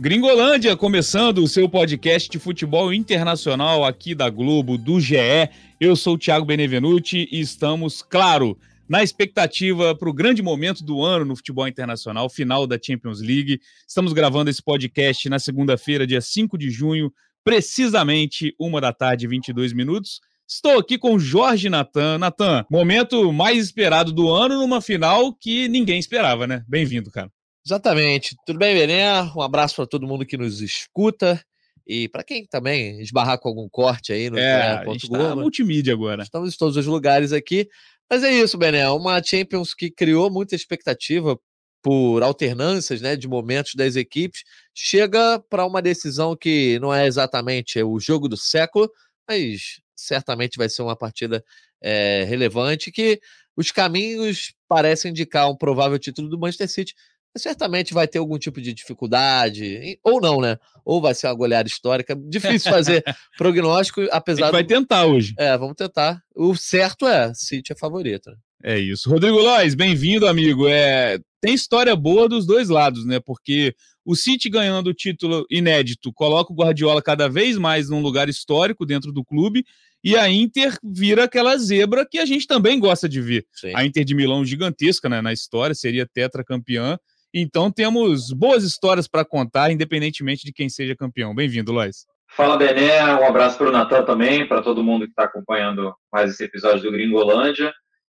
Gringolândia, começando o seu podcast de futebol internacional aqui da Globo, do GE. Eu sou o Thiago Benevenuti e estamos, claro, na expectativa para o grande momento do ano no futebol internacional, final da Champions League. Estamos gravando esse podcast na segunda-feira, dia 5 de junho, precisamente uma da tarde, 22 minutos. Estou aqui com Jorge Natan. Natan, momento mais esperado do ano numa final que ninguém esperava, né? Bem-vindo, cara. Exatamente. Tudo bem, Bené? Um abraço para todo mundo que nos escuta. E para quem também esbarrar com algum corte aí no é, gente tá multimídia agora. Estamos em todos os lugares aqui. Mas é isso, Bené. Uma Champions que criou muita expectativa por alternâncias né, de momentos das equipes, chega para uma decisão que não é exatamente o jogo do século, mas certamente vai ser uma partida é, relevante que os caminhos parecem indicar um provável título do Manchester City, certamente vai ter algum tipo de dificuldade, ou não, né? Ou vai ser uma goleada histórica. Difícil fazer prognóstico, apesar. A gente vai tentar hoje. É, vamos tentar. O certo é, City é favorito. Né? É isso. Rodrigo Lois, bem-vindo, amigo. É, tem história boa dos dois lados, né? Porque o City ganhando o título inédito coloca o Guardiola cada vez mais num lugar histórico dentro do clube. E a Inter vira aquela zebra que a gente também gosta de ver. Sim. A Inter de Milão gigantesca né, na história, seria tetracampeã. Então temos boas histórias para contar, independentemente de quem seja campeão. Bem-vindo, Lois. Fala, Bené. Um abraço para o Natan também, para todo mundo que está acompanhando mais esse episódio do Gringolândia.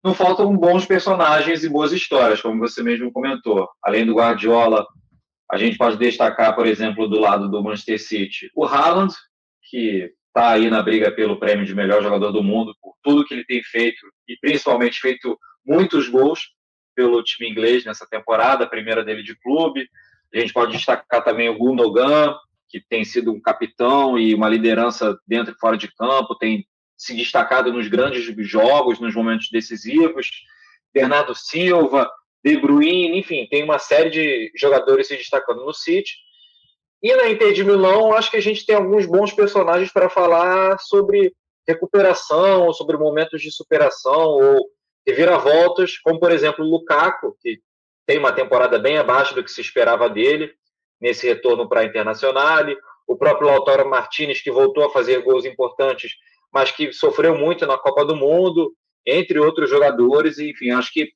Não faltam bons personagens e boas histórias, como você mesmo comentou. Além do Guardiola, a gente pode destacar, por exemplo, do lado do Manchester City, o Haaland, que está aí na briga pelo prêmio de melhor jogador do mundo por tudo que ele tem feito e principalmente feito muitos gols pelo time inglês nessa temporada, a primeira dele de clube. A gente pode destacar também o Gundogan, que tem sido um capitão e uma liderança dentro e fora de campo, tem se destacado nos grandes jogos, nos momentos decisivos. Bernardo Silva, De Bruyne, enfim, tem uma série de jogadores se destacando no City. E na Inter de Milão, acho que a gente tem alguns bons personagens para falar sobre recuperação, sobre momentos de superação ou reviravoltas, como por exemplo o Lukaku, que tem uma temporada bem abaixo do que se esperava dele nesse retorno para a Internacional, o próprio Lautaro Martinez, que voltou a fazer gols importantes, mas que sofreu muito na Copa do Mundo, entre outros jogadores, enfim, acho que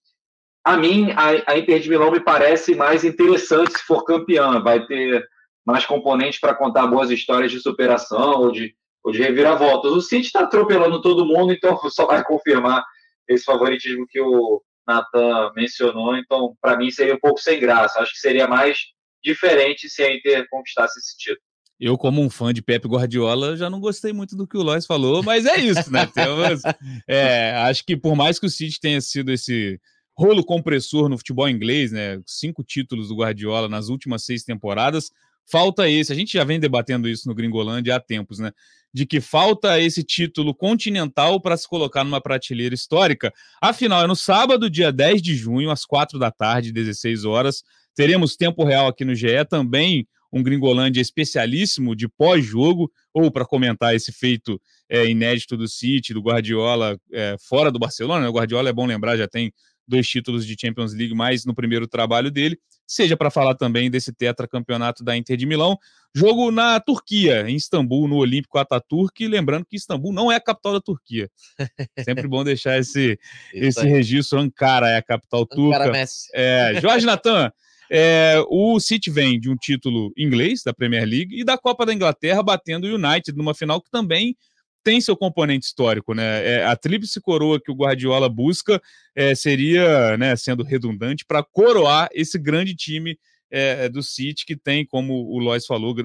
a mim a, a Inter de Milão me parece mais interessante se for campeã, vai ter mais componentes para contar boas histórias de superação ou de, ou de reviravoltas. O City está atropelando todo mundo, então só vai confirmar esse favoritismo que o Nathan mencionou, então para mim seria um pouco sem graça. Acho que seria mais diferente se a Inter conquistasse esse título. Eu, como um fã de Pepe Guardiola, já não gostei muito do que o Lois falou, mas é isso, né? Temos, é, acho que por mais que o City tenha sido esse rolo compressor no futebol inglês, né? Cinco títulos do Guardiola nas últimas seis temporadas, falta esse. A gente já vem debatendo isso no Gringolândia há tempos, né? De que falta esse título continental para se colocar numa prateleira histórica. Afinal, é no sábado, dia 10 de junho, às quatro da tarde, 16 horas. Teremos tempo real aqui no GE também. Um Gringolândia especialíssimo de pós-jogo, ou para comentar esse feito é, inédito do City, do Guardiola, é, fora do Barcelona. Né? O Guardiola é bom lembrar, já tem dois títulos de Champions League, mais no primeiro trabalho dele, seja para falar também desse tetracampeonato da Inter de Milão. Jogo na Turquia, em Istambul, no Olímpico Ataturk, lembrando que Istambul não é a capital da Turquia. Sempre bom deixar esse, esse registro. Ankara é a capital turca. É, Jorge Natan, é, o City vem de um título inglês da Premier League e da Copa da Inglaterra batendo o United numa final que também tem seu componente histórico, né? É, a tríplice coroa que o Guardiola busca é, seria, né, sendo redundante, para coroar esse grande time é, do City que tem, como o Lois falou,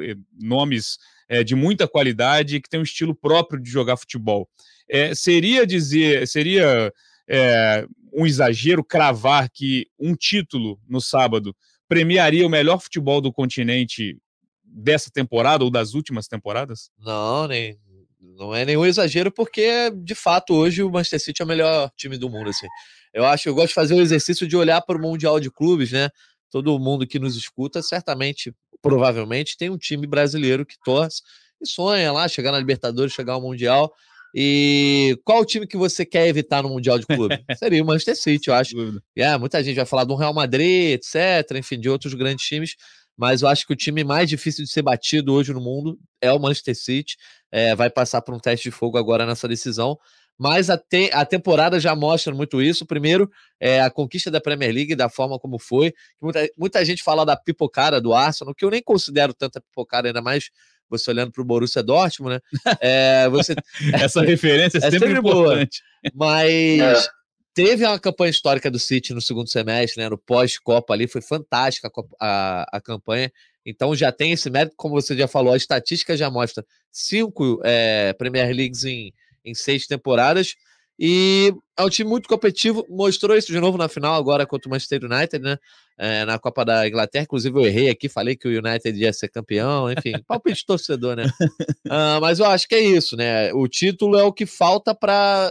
nomes é, de muita qualidade e que tem um estilo próprio de jogar futebol. É, seria dizer, seria é, um exagero cravar que um título no sábado premiaria o melhor futebol do continente dessa temporada ou das últimas temporadas? Não, nem, não é nenhum exagero, porque de fato hoje o Manchester City é o melhor time do mundo. Assim. Eu acho, eu gosto de fazer o exercício de olhar para o Mundial de Clubes, né? Todo mundo que nos escuta, certamente, provavelmente, tem um time brasileiro que torce e sonha lá chegar na Libertadores, chegar ao Mundial. E qual o time que você quer evitar no Mundial de Clube? Seria o Manchester City, eu acho. É, muita gente vai falar do Real Madrid, etc., enfim, de outros grandes times mas eu acho que o time mais difícil de ser batido hoje no mundo é o Manchester City. É, vai passar por um teste de fogo agora nessa decisão. Mas a, te, a temporada já mostra muito isso. Primeiro, é, a conquista da Premier League, da forma como foi. Muita, muita gente fala da pipocada do Arsenal, que eu nem considero tanta pipocada, ainda mais você olhando para o Borussia Dortmund, né? É, você... Essa referência é, é sempre, sempre importante. Boa, mas é. Teve uma campanha histórica do City no segundo semestre, né? No pós-Copa ali, foi fantástica a, a, a, campanha. Então já tem esse mérito, como você já falou, a estatística já mostra cinco é, Premier Leagues em, em seis temporadas. E é um time muito competitivo, mostrou isso de novo na final agora contra o Manchester United, né? É, na Copa da Inglaterra. Inclusive, eu errei aqui, falei que o United ia ser campeão, enfim, palpite torcedor, né? Uh, mas eu acho que é isso, né? O título é o que falta para,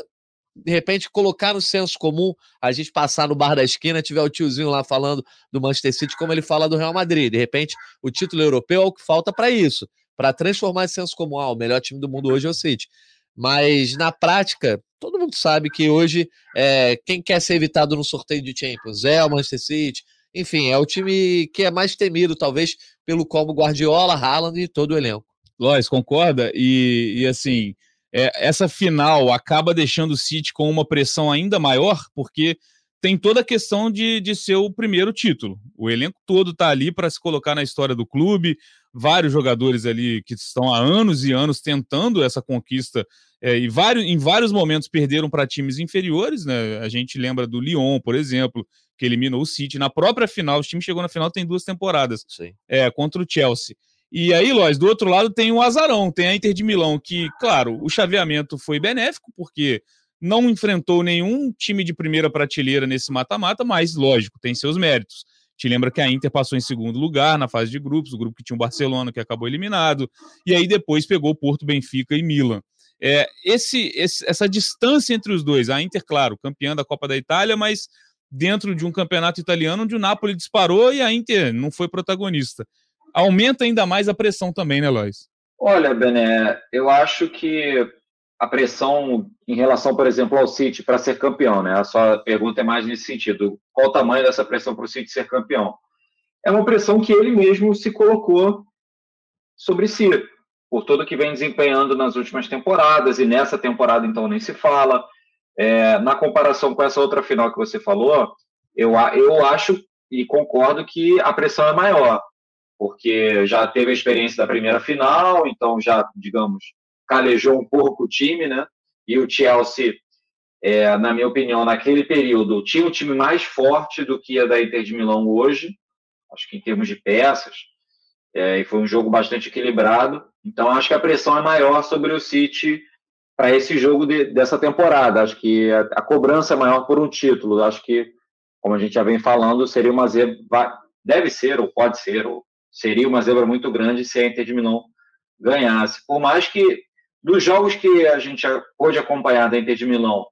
de repente, colocar no senso comum, a gente passar no bar da esquina, tiver o tiozinho lá falando do Manchester City, como ele fala do Real Madrid. De repente, o título europeu é o que falta para isso, para transformar esse senso comum. Ah, o melhor time do mundo hoje é o City. Mas na prática, todo mundo sabe que hoje é, quem quer ser evitado no sorteio de Champions é o Manchester City. Enfim, é o time que é mais temido, talvez, pelo como Guardiola, Haaland e todo o elenco. Lois, concorda? E, e assim, é, essa final acaba deixando o City com uma pressão ainda maior, porque tem toda a questão de, de ser o primeiro título. O elenco todo está ali para se colocar na história do clube, vários jogadores ali que estão há anos e anos tentando essa conquista é, e vários, em vários momentos perderam para times inferiores, né? A gente lembra do Lyon, por exemplo, que eliminou o City. Na própria final, o time chegou na final tem duas temporadas Sim. É, contra o Chelsea. E aí, Lois, do outro lado tem o Azarão, tem a Inter de Milão, que, claro, o chaveamento foi benéfico, porque não enfrentou nenhum time de primeira prateleira nesse mata-mata, mas, lógico, tem seus méritos. Te lembra que a Inter passou em segundo lugar na fase de grupos, o grupo que tinha o Barcelona, que acabou eliminado, e aí depois pegou Porto, Benfica e Milan. É, esse, esse, essa distância entre os dois, a Inter, claro, campeã da Copa da Itália, mas dentro de um campeonato italiano onde o Napoli disparou e a Inter não foi protagonista. Aumenta ainda mais a pressão também, né, Lois? Olha, Bené, eu acho que a pressão em relação, por exemplo, ao City para ser campeão, né? A sua pergunta é mais nesse sentido. Qual o tamanho dessa pressão para o City ser campeão? É uma pressão que ele mesmo se colocou sobre si por tudo que vem desempenhando nas últimas temporadas, e nessa temporada, então, nem se fala. É, na comparação com essa outra final que você falou, eu, eu acho e concordo que a pressão é maior, porque já teve a experiência da primeira final, então já, digamos, calejou um pouco o time, né? E o Chelsea, é, na minha opinião, naquele período, tinha um time mais forte do que a da Inter de Milão hoje, acho que em termos de peças, é, e foi um jogo bastante equilibrado. Então, acho que a pressão é maior sobre o City para esse jogo de, dessa temporada. Acho que a, a, cobrança é maior por um título. Acho que, como a gente já vem falando, seria uma zebra, deve ser, ou pode ser, ou seria uma zebra muito grande se a Inter de Milão ganhasse. Por mais que, dos jogos que a gente pôde acompanhar da Inter de Milão,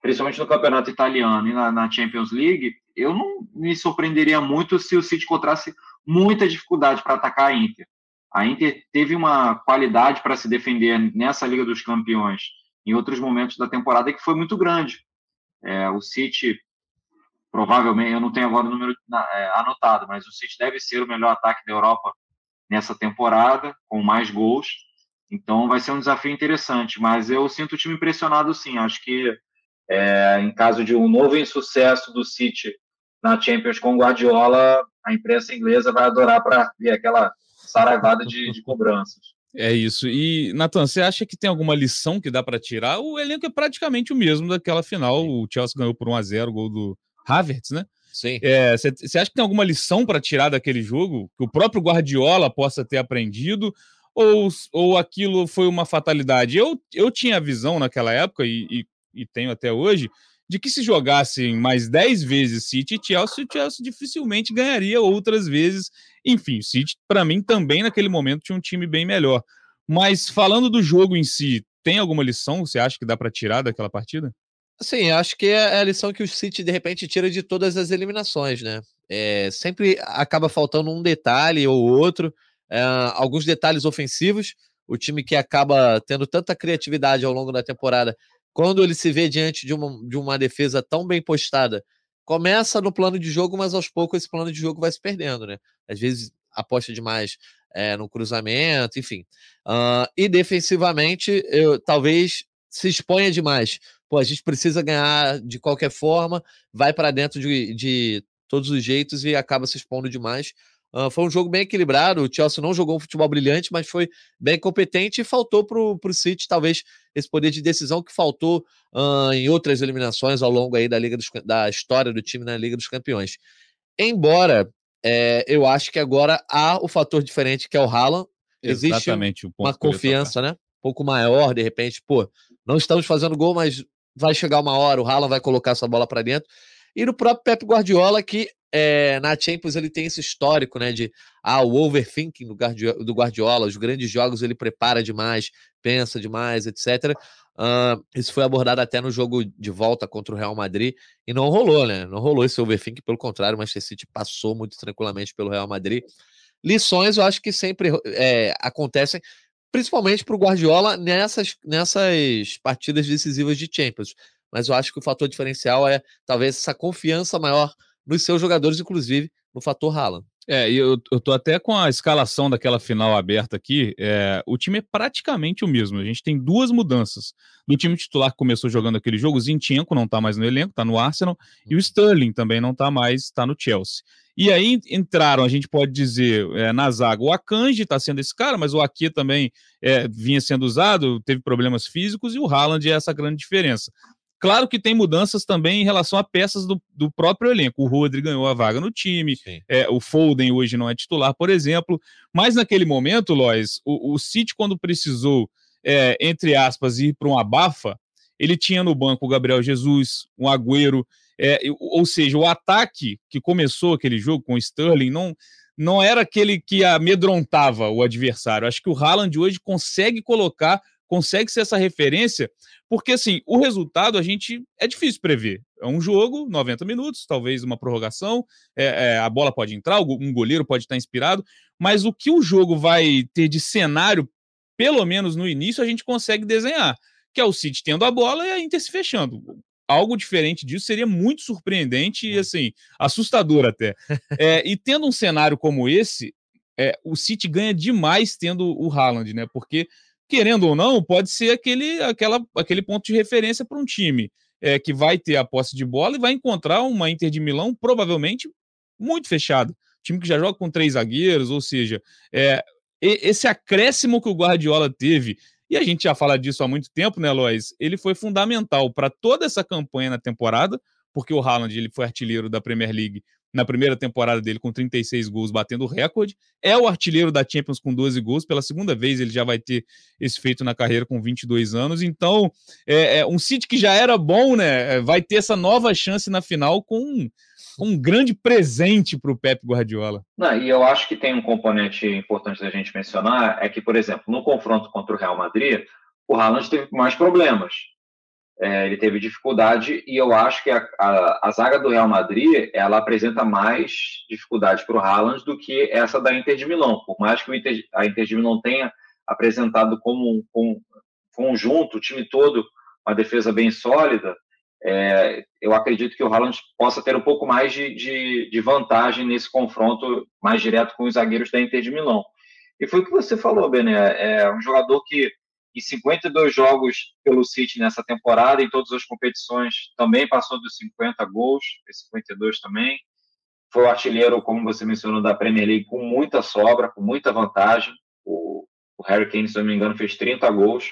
principalmente no campeonato italiano e na, na Champions League, eu não me surpreenderia muito se o City encontrasse muita dificuldade para atacar a Inter. A Inter teve uma qualidade para se defender nessa Liga dos Campeões em outros momentos da temporada que foi muito grande. É, o City, provavelmente, eu não tenho agora o número é, anotado, mas o City deve ser o melhor ataque da Europa nessa temporada, com mais gols. Então vai ser um desafio interessante, mas eu sinto o time pressionado sim. Acho que é, em caso de um novo insucesso do City na Champions com Guardiola, a imprensa inglesa vai adorar para ver aquela saraivada de, de cobranças. É isso. E, Natan, você acha que tem alguma lição que dá para tirar? O elenco é praticamente o mesmo daquela final. O Chelsea ganhou por 1 a 0 o gol do Havertz, né? Sim. Você é, acha que tem alguma lição para tirar daquele jogo? Que o próprio Guardiola possa ter aprendido? Ou, ou aquilo foi uma fatalidade? Eu, eu tinha a visão naquela época, e, e, e tenho até hoje, de que se jogassem mais 10 vezes City e Chelsea, o Chelsea dificilmente ganharia outras vezes. Enfim, o City, para mim, também naquele momento tinha um time bem melhor. Mas falando do jogo em si, tem alguma lição você acha que dá para tirar daquela partida? Sim, acho que é a lição que o City de repente tira de todas as eliminações, né? É, sempre acaba faltando um detalhe ou outro, é, alguns detalhes ofensivos. O time que acaba tendo tanta criatividade ao longo da temporada quando ele se vê diante de uma, de uma defesa tão bem postada, começa no plano de jogo, mas aos poucos esse plano de jogo vai se perdendo, né? Às vezes aposta demais é, no cruzamento, enfim. Uh, e defensivamente, eu talvez se exponha demais. Pô, a gente precisa ganhar de qualquer forma, vai para dentro de, de todos os jeitos e acaba se expondo demais. Uh, foi um jogo bem equilibrado. O Chelsea não jogou um futebol brilhante, mas foi bem competente e faltou para o City, talvez, esse poder de decisão que faltou uh, em outras eliminações ao longo aí da, Liga dos, da história do time na Liga dos Campeões. Embora é, eu acho que agora há o fator diferente que é o Haaland. Existe Exatamente, uma confiança, né? Um pouco maior, de repente, pô, não estamos fazendo gol, mas vai chegar uma hora, o Haaland vai colocar essa bola para dentro. E no próprio Pep Guardiola, que é, na Champions ele tem esse histórico, né, de ah, o overthinking do Guardiola, do Guardiola, os grandes jogos ele prepara demais, pensa demais, etc. Uh, isso foi abordado até no jogo de volta contra o Real Madrid e não rolou, né? Não rolou esse overthink, pelo contrário, o Manchester City passou muito tranquilamente pelo Real Madrid. Lições eu acho que sempre é, acontecem, principalmente para o Guardiola nessas, nessas partidas decisivas de Champions. Mas eu acho que o fator diferencial é talvez essa confiança maior nos seus jogadores, inclusive no fator Haaland. É, eu, eu tô até com a escalação daquela final aberta aqui. É, o time é praticamente o mesmo. A gente tem duas mudanças. Do time titular que começou jogando aquele jogo, o Zinchenko não tá mais no elenco, tá no Arsenal, e o uhum. Sterling também não tá mais, tá no Chelsea. E aí entraram, a gente pode dizer, é, na zaga, o Akanji tá sendo esse cara, mas o Aki também é, vinha sendo usado, teve problemas físicos, e o Haaland é essa grande diferença. Claro que tem mudanças também em relação a peças do, do próprio elenco. O Rodri ganhou a vaga no time, é, o Foden hoje não é titular, por exemplo. Mas naquele momento, Lois, o, o City, quando precisou, é, entre aspas, ir para um abafa, ele tinha no banco o Gabriel Jesus, um Agüero, é, ou seja, o ataque que começou aquele jogo com o Sterling não, não era aquele que amedrontava o adversário. Acho que o Haaland hoje consegue colocar, consegue ser essa referência porque, assim, o resultado a gente é difícil prever. É um jogo, 90 minutos, talvez uma prorrogação, é, é, a bola pode entrar, um goleiro pode estar inspirado, mas o que o jogo vai ter de cenário, pelo menos no início, a gente consegue desenhar, que é o City tendo a bola e a Inter se fechando. Algo diferente disso seria muito surpreendente e, assim, assustador até. É, e tendo um cenário como esse, é, o City ganha demais tendo o Haaland, né? Porque querendo ou não, pode ser aquele, aquela, aquele ponto de referência para um time é, que vai ter a posse de bola e vai encontrar uma Inter de Milão provavelmente muito fechada. Time que já joga com três zagueiros, ou seja, é, esse acréscimo que o Guardiola teve, e a gente já fala disso há muito tempo, né, Lois? Ele foi fundamental para toda essa campanha na temporada, porque o Haaland ele foi artilheiro da Premier League na primeira temporada dele com 36 gols, batendo recorde. É o artilheiro da Champions com 12 gols. Pela segunda vez ele já vai ter esse feito na carreira com 22 anos. Então, é, é um City que já era bom, né? É, vai ter essa nova chance na final com um, um grande presente para o Pep Guardiola. Não, e eu acho que tem um componente importante da gente mencionar, é que, por exemplo, no confronto contra o Real Madrid, o Haaland teve mais problemas é, ele teve dificuldade e eu acho que a, a, a, zaga do Real Madrid ela apresenta mais dificuldade para o Haaland do que essa da Inter de Milão. Por mais que Inter, a Inter de Milão tenha apresentado como um, conjunto, o time todo, uma defesa bem sólida, é, eu acredito que o Haaland possa ter um pouco mais de, de, de, vantagem nesse confronto mais direto com os zagueiros da Inter de Milão. E foi o que você falou, Bené, é um jogador que em 52 jogos pelo City nessa temporada, em todas as competições, também passou dos 50 gols, 52 também. Foi o artilheiro, como você mencionou, da Premier League com muita sobra, com muita vantagem. O, o Harry Kane, se não me engano, fez 30 gols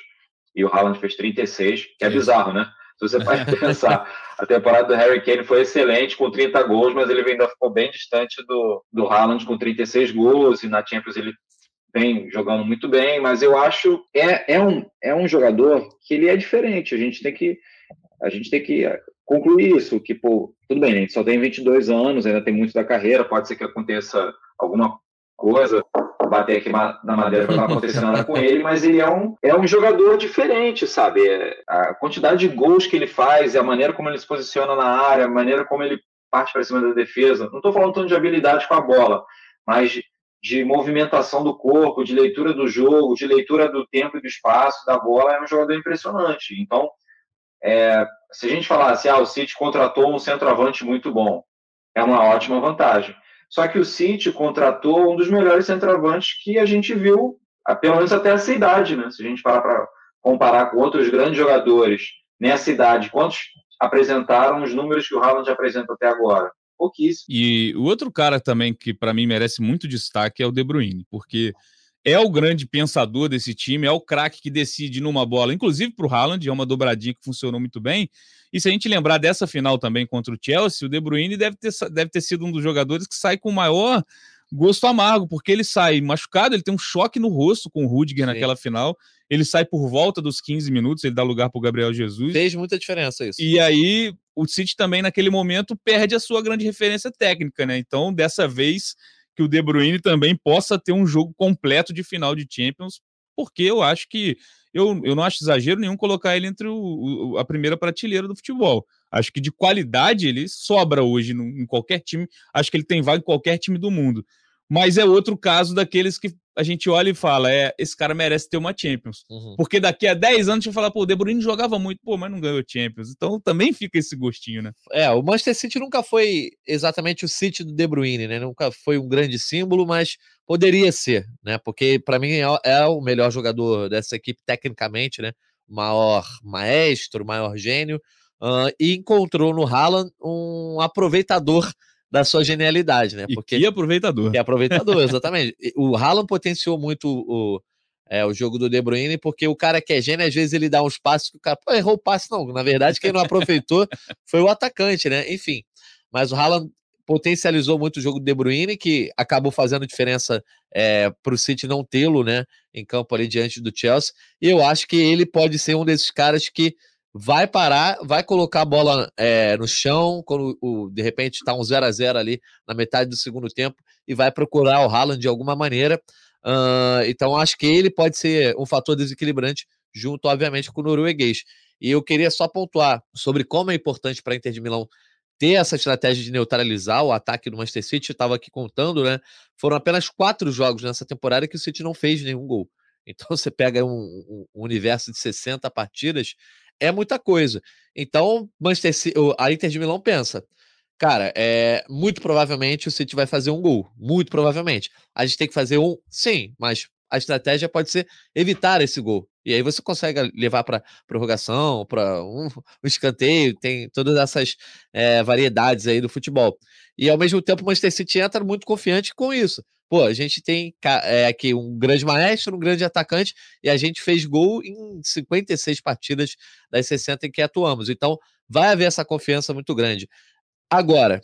e o Haaland fez 36, que é bizarro, né? Se você pode pensar, a temporada do Harry Kane foi excelente, com 30 gols, mas ele ainda ficou bem distante do, do Haaland com 36 gols, e na Champions ele vem jogando muito bem, mas eu acho é, é, um, é um jogador que ele é diferente. A gente tem que a gente tem que concluir isso, que pô, tudo bem, a gente só tem 22 anos, ainda tem muito da carreira, pode ser que aconteça alguma coisa, bater aqui na madeira para acontecer nada com ele, mas ele é um, é um jogador diferente, sabe? É, a quantidade de gols que ele faz, a maneira como ele se posiciona na área, a maneira como ele parte para cima da defesa. Não estou falando tanto de habilidade com a bola, mas de movimentação do corpo, de leitura do jogo, de leitura do tempo e do espaço da bola, é um jogador impressionante. Então, é, se a gente falasse, ah, o City contratou um centroavante muito bom, é uma ótima vantagem. Só que o City contratou um dos melhores centroavantes que a gente viu, pelo menos até essa idade, né? Se a gente parar para comparar com outros grandes jogadores nessa idade, quantos apresentaram os números que o Haaland apresenta até agora? Pouquíssimo. E o outro cara também que para mim merece muito destaque é o De Bruyne, porque é o grande pensador desse time, é o craque que decide numa bola, inclusive para o Haaland, é uma dobradinha que funcionou muito bem. E se a gente lembrar dessa final também contra o Chelsea, o De Bruyne deve ter, deve ter sido um dos jogadores que sai com maior gosto amargo, porque ele sai machucado, ele tem um choque no rosto com o Rudiger Sim. naquela final. Ele sai por volta dos 15 minutos, ele dá lugar para o Gabriel Jesus. Fez muita diferença isso. E aí o City também, naquele momento, perde a sua grande referência técnica, né? Então, dessa vez, que o De Bruyne também possa ter um jogo completo de final de Champions, porque eu acho que eu, eu não acho exagero nenhum colocar ele entre o, o, a primeira prateleira do futebol. Acho que de qualidade ele sobra hoje no, em qualquer time. Acho que ele tem vaga em qualquer time do mundo. Mas é outro caso daqueles que a gente olha e fala: é, esse cara merece ter uma Champions. Uhum. Porque daqui a 10 anos a gente vai falar, pô, o De Bruyne jogava muito, pô, mas não ganhou Champions. Então também fica esse gostinho, né? É, o Manchester City nunca foi exatamente o City do De Bruyne, né? Nunca foi um grande símbolo, mas poderia ser, né? Porque para mim é, é, o melhor jogador dessa equipe tecnicamente, né? Maior maestro, maior gênio. Uh, e encontrou no Haaland um aproveitador da sua genialidade, né? Porque, e aproveitador. E aproveitador, exatamente. o Haaland potenciou muito o, é, o jogo do De Bruyne, porque o cara que é gênio, às vezes ele dá uns passos que o cara, pô, errou o passe, não. Na verdade, quem não aproveitou foi o atacante, né? Enfim. Mas o Haaland potencializou muito o jogo do De Bruyne, que acabou fazendo diferença é, para o City não tê-lo, né? Em campo ali diante do Chelsea. E eu acho que ele pode ser um desses caras que vai parar, vai colocar a bola é, no chão, quando o, de repente está um 0 a 0 ali na metade do segundo tempo, e vai procurar o Haaland de alguma maneira. Uh, então, acho que ele pode ser um fator desequilibrante, junto, obviamente, com o norueguês. E eu queria só pontuar sobre como é importante para a Inter de Milão ter essa estratégia de neutralizar o ataque do Manchester City. Estava aqui contando, né? Foram apenas quatro jogos nessa temporada que o City não fez nenhum gol. Então você pega um, um, universo de 60 partidas, é muita coisa. Então, Manchester a Inter de Milão pensa, cara, é muito provavelmente o City vai fazer um gol, muito provavelmente. A gente tem que fazer um, sim, mas a estratégia pode ser evitar esse gol. E aí você consegue levar para prorrogação, para um, um, escanteio, tem todas essas é, variedades aí do futebol. E ao mesmo tempo o Manchester City entra muito confiante com isso. Pô, a gente tem é, aqui um grande maestro, um grande atacante, e a gente fez gol em 56 partidas das 60 em que atuamos. Então, vai haver essa confiança muito grande. Agora,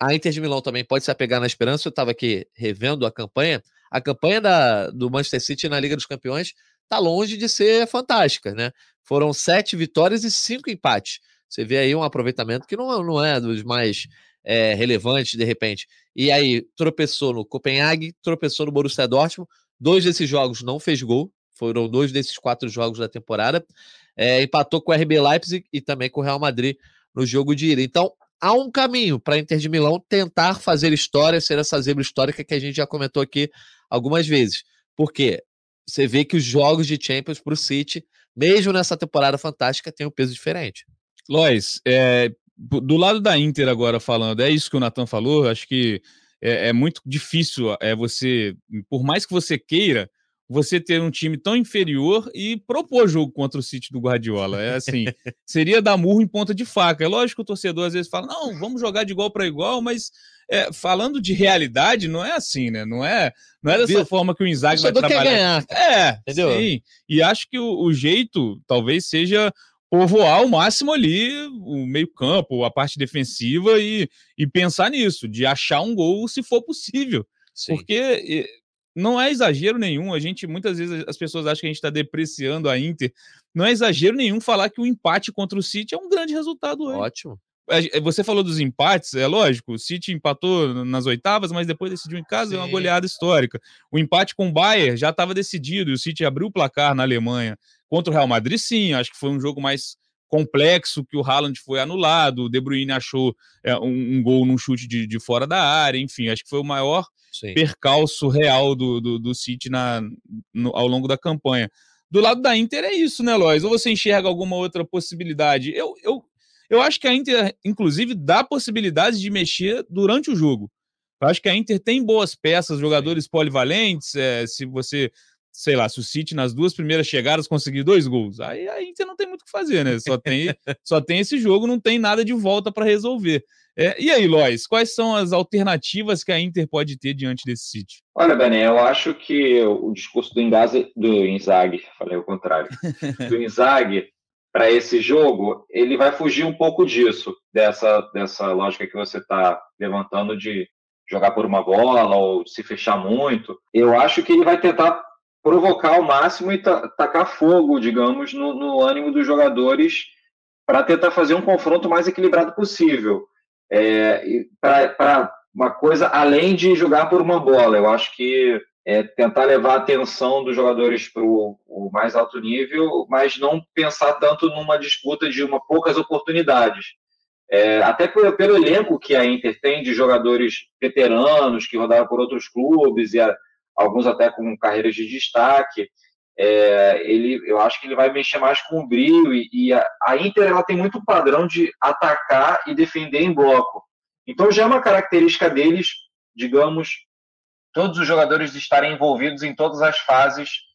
a Inter de Milão também pode se apegar na esperança. Eu estava aqui revendo a campanha. A campanha da, do Manchester City na Liga dos Campeões está longe de ser fantástica, né? Foram sete vitórias e cinco empates. Você vê aí um aproveitamento que não, não é dos mais é, relevantes, de repente. E aí, tropeçou no Copenhague, tropeçou no Borussia Dortmund. Dois desses jogos não fez gol, foram dois desses quatro jogos da temporada. É, empatou com o RB Leipzig e também com o Real Madrid no jogo de ida. Então, há um caminho para a Inter de Milão tentar fazer história, ser essa zebra histórica que a gente já comentou aqui algumas vezes. Porque você vê que os jogos de Champions para o City, mesmo nessa temporada fantástica, tem um peso diferente. Lois, é, do lado da Inter agora falando, é isso que o Natan falou, acho que é, é, muito difícil é você, por mais que você queira, você ter um time tão inferior e propor jogo contra o City do Guardiola. É assim, seria dar murro em ponta de faca. É lógico que o torcedor às vezes fala, não, vamos jogar de igual para igual, mas é, falando de realidade, não é assim, né? Não é, não é dessa forma que o Inzaghi vai trabalhar. Quer ganhar. É, entendeu? Sim. E acho que o, o jeito talvez seja povoar ao máximo ali o meio-campo, a parte defensiva e, e pensar nisso, de achar um gol se for possível. Sim. Porque não é exagero nenhum, a gente muitas vezes as pessoas acham que a gente está depreciando a Inter. Não é exagero nenhum falar que o empate contra o City é um grande resultado hoje. Ótimo. Você falou dos empates, é lógico, o City empatou nas oitavas, mas depois decidiu em casa, Sim. é uma goleada histórica. O empate com o Bayern já estava decidido, e o City abriu o placar na Alemanha. Contra o Real Madrid, sim, acho que foi um jogo mais complexo, que o Haaland foi anulado, o De Bruyne achou é, um, um, gol num chute de, de, fora da área, enfim, acho que foi o maior sim. percalço real do, do, do City na, no, ao longo da campanha. Do lado da Inter é isso, né, Lois? Ou você enxerga alguma outra possibilidade? Eu, eu, eu acho que a Inter, inclusive, dá possibilidade de mexer durante o jogo. Eu acho que a Inter tem boas peças, jogadores polivalentes. É, se você, sei lá, se o City nas duas primeiras chegadas conseguir dois gols, aí a Inter não tem muito o que fazer, né? Só tem, só tem esse jogo, não tem nada de volta para resolver. É, e aí, Lois, quais são as alternativas que a Inter pode ter diante desse City? Olha, Bené, eu acho que o discurso do Inzaghi, do Inzaghi falei o contrário, do Inzaghi para esse jogo, ele vai fugir um pouco disso, dessa, dessa lógica que você está levantando de jogar por uma bola ou se fechar muito. Eu acho que ele vai tentar provocar ao máximo e tacar fogo, digamos, no, no ânimo dos jogadores para tentar fazer um confronto mais equilibrado possível. É, para uma coisa além de jogar por uma bola. Eu acho que é tentar levar a atenção dos jogadores para o mais alto nível, mas não pensar tanto numa disputa de uma poucas oportunidades. É, até pelo, pelo, elenco que a Inter tem de jogadores veteranos que rodaram por outros clubes e a, alguns até com carreiras de destaque, é, ele, eu acho que ele vai mexer mais com o brilho e, e a, a, Inter ela tem muito padrão de atacar e defender em bloco. Então já é uma característica deles, digamos, todos os jogadores estarem envolvidos em todas as fases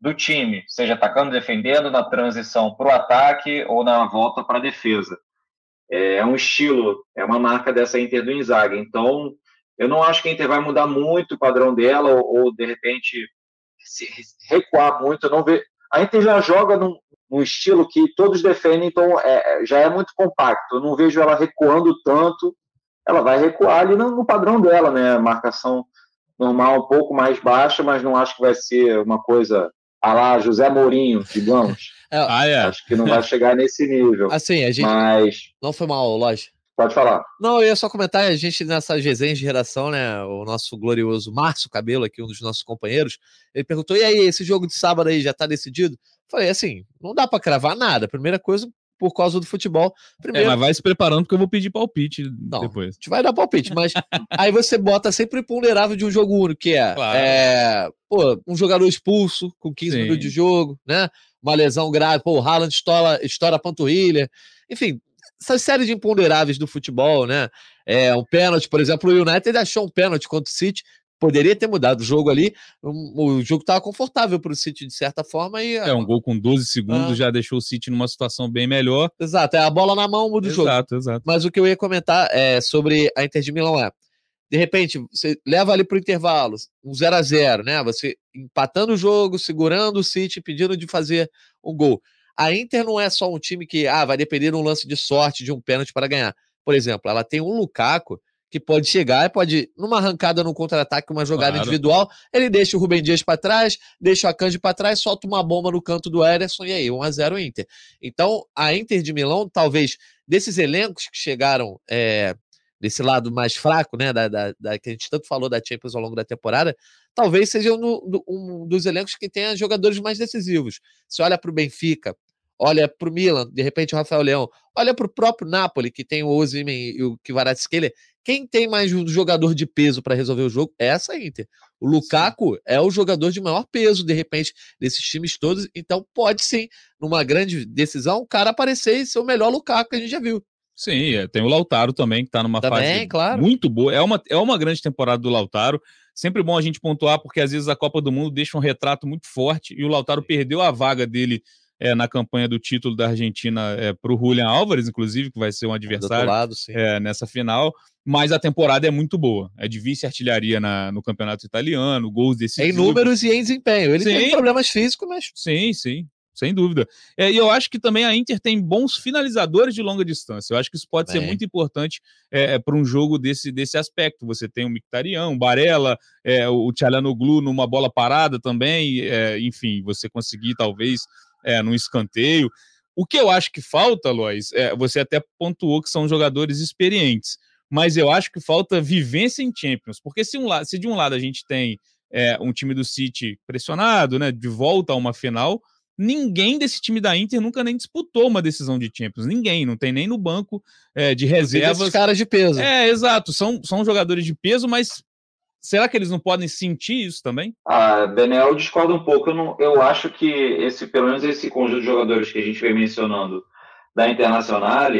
do time, seja atacando, defendendo, na transição para o ataque ou na volta para a defesa. É um estilo, é uma marca dessa Inter do Inzaghi. Então, eu não acho que a Inter vai mudar muito o padrão dela ou, ou de repente se recuar muito. não ve... A Inter já joga num, num estilo que todos defendem, então é, já é muito compacto. Eu não vejo ela recuando tanto. Ela vai recuar ali no, no padrão dela, né? Marcação normal, um pouco mais baixa, mas não acho que vai ser uma coisa a lá José Mourinho, digamos. É, ah, é. Acho que não vai chegar nesse nível. Assim, a gente. Mas... Não foi mal, lógico. Pode falar. Não, eu ia só comentar, a gente nessas resenhas de redação, né? O nosso glorioso Márcio Cabelo, aqui, um dos nossos companheiros, ele perguntou: e aí, esse jogo de sábado aí já tá decidido? Falei assim: não dá para cravar nada. Primeira coisa, por causa do futebol. Primeiro... É, mas vai se preparando porque eu vou pedir palpite não, depois. A gente vai dar palpite, mas aí você bota sempre o ponderável de um jogo único, que é, claro. é pô, um jogador expulso com 15 Sim. minutos de jogo, né? Uma lesão grave, pô, o Haaland estoura, estoura a panturrilha. Enfim, essa série de imponderáveis do futebol, né? É, um pênalti, por exemplo, o United achou um pênalti contra o City, poderia ter mudado o jogo ali. O jogo estava confortável para o City de certa forma. E, é, um gol com 12 segundos ah. já deixou o City numa situação bem melhor. Exato, é a bola na mão muda o jogo. Exato, exato. Mas o que eu ia comentar é sobre a Inter de Milão é. De repente, você leva ali para o intervalo, um 0 a 0 né? Você empatando o jogo, segurando o City, pedindo de fazer um gol. A Inter não é só um time que ah, vai depender de um lance de sorte, de um pênalti para ganhar. Por exemplo, ela tem um Lukaku que pode chegar, pode, numa arrancada no contra-ataque, uma jogada claro. individual, ele deixa o Rubem Dias para trás, deixa o Akanji para trás, solta uma bomba no canto do Ederson e aí, 1 a 0 Inter. Então, a Inter de Milão, talvez, desses elencos que chegaram é, desse lado mais fraco, né, da, da, da, que a gente tanto falou da Champions ao longo da temporada, talvez seja no, um dos elencos que tenha jogadores mais decisivos. Se olha para o Benfica, olha para o Milan, de repente o Rafael Leão, olha para o próprio Napoli, que tem o Osimhen e o Kvaratskhelia, quem tem mais um jogador de peso para resolver o jogo é essa Inter. O Lukaku é o jogador de maior peso, de repente, desses times todos. Então, pode sim, numa grande decisão, o cara aparecer e ser o melhor Lukaku que a gente já viu. Sim, é, tem o Lautaro também, que está numa também, fase claro. muito boa. É uma, é uma grande temporada do Lautaro. Sempre bom a gente pontuar, porque às vezes a Copa do Mundo deixa um retrato muito forte e o Lautaro perdeu a vaga dele é, na campanha do título da Argentina é, para o Julian Álvares, inclusive, que vai ser um adversário lado, é, nessa final. Mas a temporada é muito boa. É de vice-artilharia no campeonato italiano, gols desse. Em números e em desempenho. Ele sim. tem problemas físicos, mas. Sim, sim. Sem dúvida. É, e eu acho que também a Inter tem bons finalizadores de longa distância. Eu acho que isso pode Bem. ser muito importante é, é para um jogo desse, desse aspecto. Você tem o Mictarião, o Barella, é, o Tchalanoglu numa bola parada também. É, enfim, você conseguir talvez é, num escanteio. O que eu acho que falta, Lois, é, você até pontuou que são jogadores experientes, mas eu acho que falta vivência em Champions, porque se, um, se de um lado a gente tem é, um time do City pressionado, né, de volta a uma final, ninguém desse time da Inter nunca nem disputou uma decisão de Champions. Ninguém, não tem nem no banco é, de reservas. caras de peso. É, exato. São, são jogadores de peso, mas Será que eles não podem sentir isso também? Ah, Daniel, eu discordo um pouco. Eu, não, eu acho que esse, pelo menos esse conjunto de jogadores que a gente vem mencionando da Internacional,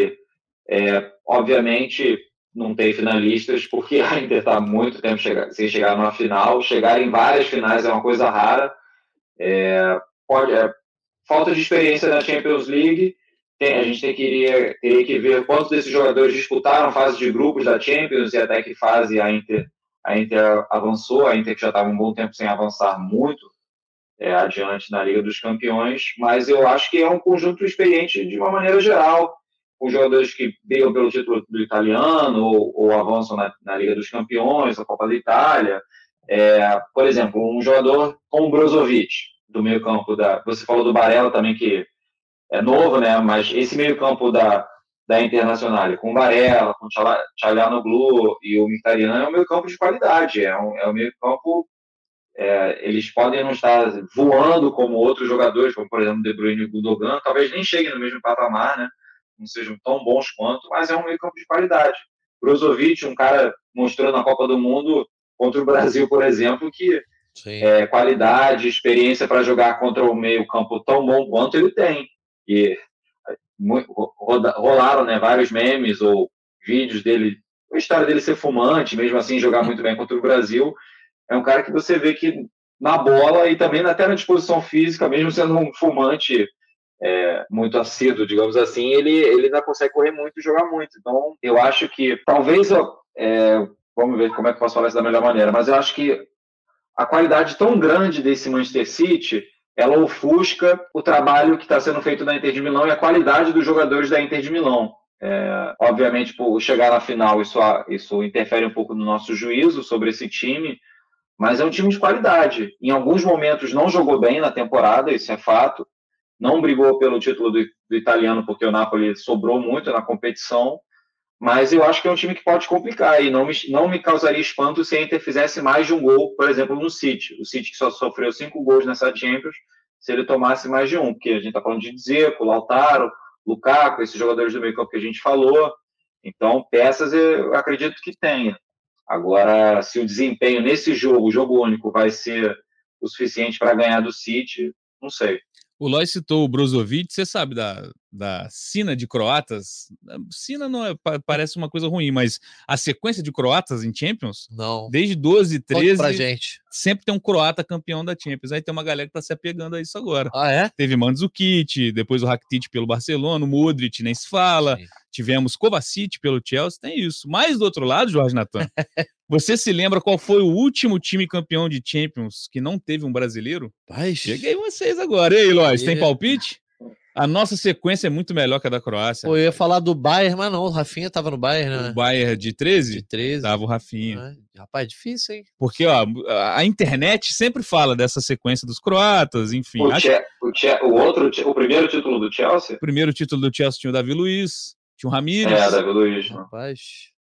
é, obviamente não ter finalistas, porque a Inter está muito tempo chegar, sem chegar numa final. Chegar em várias finais é uma coisa rara. É, pode, é, falta de experiência na Champions League. Tem, a gente tem que, teria que ver quantos desses jogadores disputaram fase de grupos da Champions e até que fase a Inter, a Inter avançou. A Inter que já estava um bom tempo sem avançar muito é, adiante na Liga dos Campeões. Mas eu acho que é um conjunto experiente de uma maneira geral com jogadores que brigam pelo título do italiano ou, ou avançam na, na, Liga dos Campeões, a Copa da Itália. É, por exemplo, um jogador como o Brozovic, do meio campo da... Você falou do Barella também, que é novo, né? Mas esse meio campo da, da Internacional, com o Barella, com Blue e o Mkhitaryan, é um meio campo de qualidade. É um, é um meio campo... É, eles podem não estar voando como outros jogadores, como por exemplo De Bruyne e Gundogan, talvez nem cheguem no mesmo patamar, né? não sejam tão bons quanto, mas é um meio campo de qualidade. Brozovic, um cara mostrou na Copa do Mundo contra o Brasil, por exemplo, que é, qualidade, experiência para jogar contra o meio campo tão bom quanto ele tem. E rolaram né, vários memes ou vídeos dele, a história dele ser fumante, mesmo assim jogar muito bem contra o Brasil. É um cara que você vê que na bola e também até na disposição física, mesmo sendo um fumante é, muito assíduo, digamos assim, ele, ele ainda consegue correr muito e jogar muito. Então, eu acho que talvez, é, vamos ver como é que eu posso falar isso da melhor maneira, mas eu acho que a qualidade tão grande desse Manchester City ela ofusca o trabalho que está sendo feito na Inter de Milão e a qualidade dos jogadores da Inter de Milão. É, obviamente, por chegar na final, isso, isso interfere um pouco no nosso juízo sobre esse time, mas é um time de qualidade. Em alguns momentos não jogou bem na temporada, isso é fato não brigou pelo título do, do, italiano porque o Napoli sobrou muito na competição, mas eu acho que é um time que pode complicar e não me, não me causaria espanto se a Inter fizesse mais de um gol, por exemplo, no City. O City que só sofreu cinco gols nessa Champions, se ele tomasse mais de um, porque a gente está falando de Dzeko, Lautaro, Lukaku, esses jogadores do meio campo que a gente falou. Então, peças eu acredito que tenha. Agora, se o desempenho nesse jogo, o jogo único, vai ser o suficiente para ganhar do City, não sei. O Lois citou o Brozovic, você sabe da, da Sina de croatas. Sina não é, parece uma coisa ruim, mas a sequência de croatas em Champions? Não. Desde 12, 13. pra gente. Sempre tem um croata campeão da Champions. Aí tem uma galera que tá se apegando a isso agora. Ah, é? Teve Mandzukic, depois o Rakitic pelo Barcelona, o Modric nem se fala. Sim. Tivemos Kovacic pelo Chelsea, tem isso. Mas do outro lado, Jorge Natan, você se lembra qual foi o último time campeão de Champions que não teve um brasileiro? Pai, Cheguei vocês agora. E aí, Lois, tem palpite? A nossa sequência é muito melhor que a da Croácia. Pô, eu ia falar do Bayern, mas não, o Rafinha tava no Bayern, né? O Bayern de 13? De 13. Tava o Rafinha. Ah, rapaz, difícil, hein? Porque, ó, a internet sempre fala dessa sequência dos croatas, enfim. O, acho... o, o, outro, o primeiro título do Chelsea? O primeiro título do Chelsea tinha o Davi Luiz, tinha o Ramires. É, Davi Luiz. Rapaz.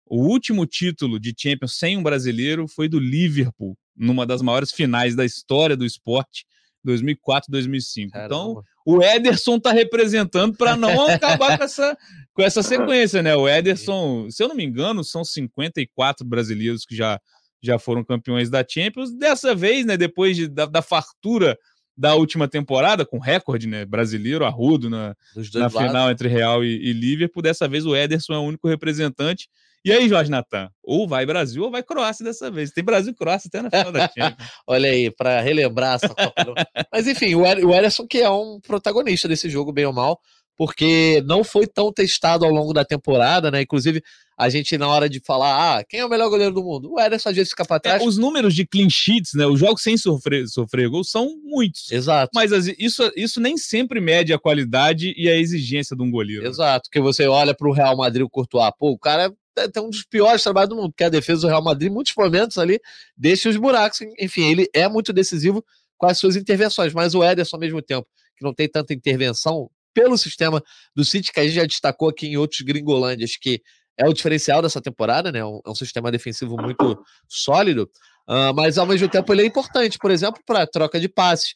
O último título de Champions sem um brasileiro foi do Liverpool, numa das maiores finais da história do esporte, 2004, 2005. Caramba. Então, o Ederson tá representando para não acabar com essa, com essa sequência, né? O Ederson, se eu não me engano, são 54 brasileiros que já, já foram campeões da Champions. Dessa vez, né, depois de, da, da fartura da última temporada, com recorde né, brasileiro, arrudo na, na final entre Real e, e Liverpool, dessa vez o Ederson é o único representante. E aí, Jorge Natan? Ou vai Brasil ou vai Croácia dessa vez. Tem Brasil e Croácia até na final da Champions. Olha aí, para relembrar essa Copa. Mas enfim, o Ederson que é um protagonista desse jogo, bem ou mal, porque não foi tão testado ao longo da temporada, né? Inclusive, a gente, na hora de falar, ah, quem é o melhor goleiro do mundo? O Ederson às vezes fica para é, trás. É, os números de clean sheets, né? Os jogos sem sofrer, sofrer gol são muitos. Exato. Mas isso, isso nem sempre mede a qualidade e a exigência de um goleiro. Exato, porque você olha para o Real Madrid, o Courtois, pô, o cara tem um dos piores trabalhos do mundo, porque a defesa do Real Madrid, muitos momentos ali, deixa os buracos. Enfim, ele é muito decisivo com as suas intervenções, mas o Ederson, ao mesmo tempo, que não tem tanta intervenção pelo sistema do City, que a gente já destacou aqui em outros gringolândias, que é o diferencial dessa temporada, né? É um, é sistema defensivo muito sólido, uh, mas ao mesmo tempo ele é importante, por exemplo, para troca de passes,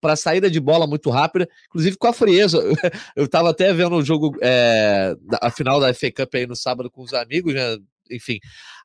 para saída de bola muito rápida, inclusive com a frieza. Eu estava até vendo o jogo, é, a final da FA Cup aí no sábado com os amigos, né? Enfim,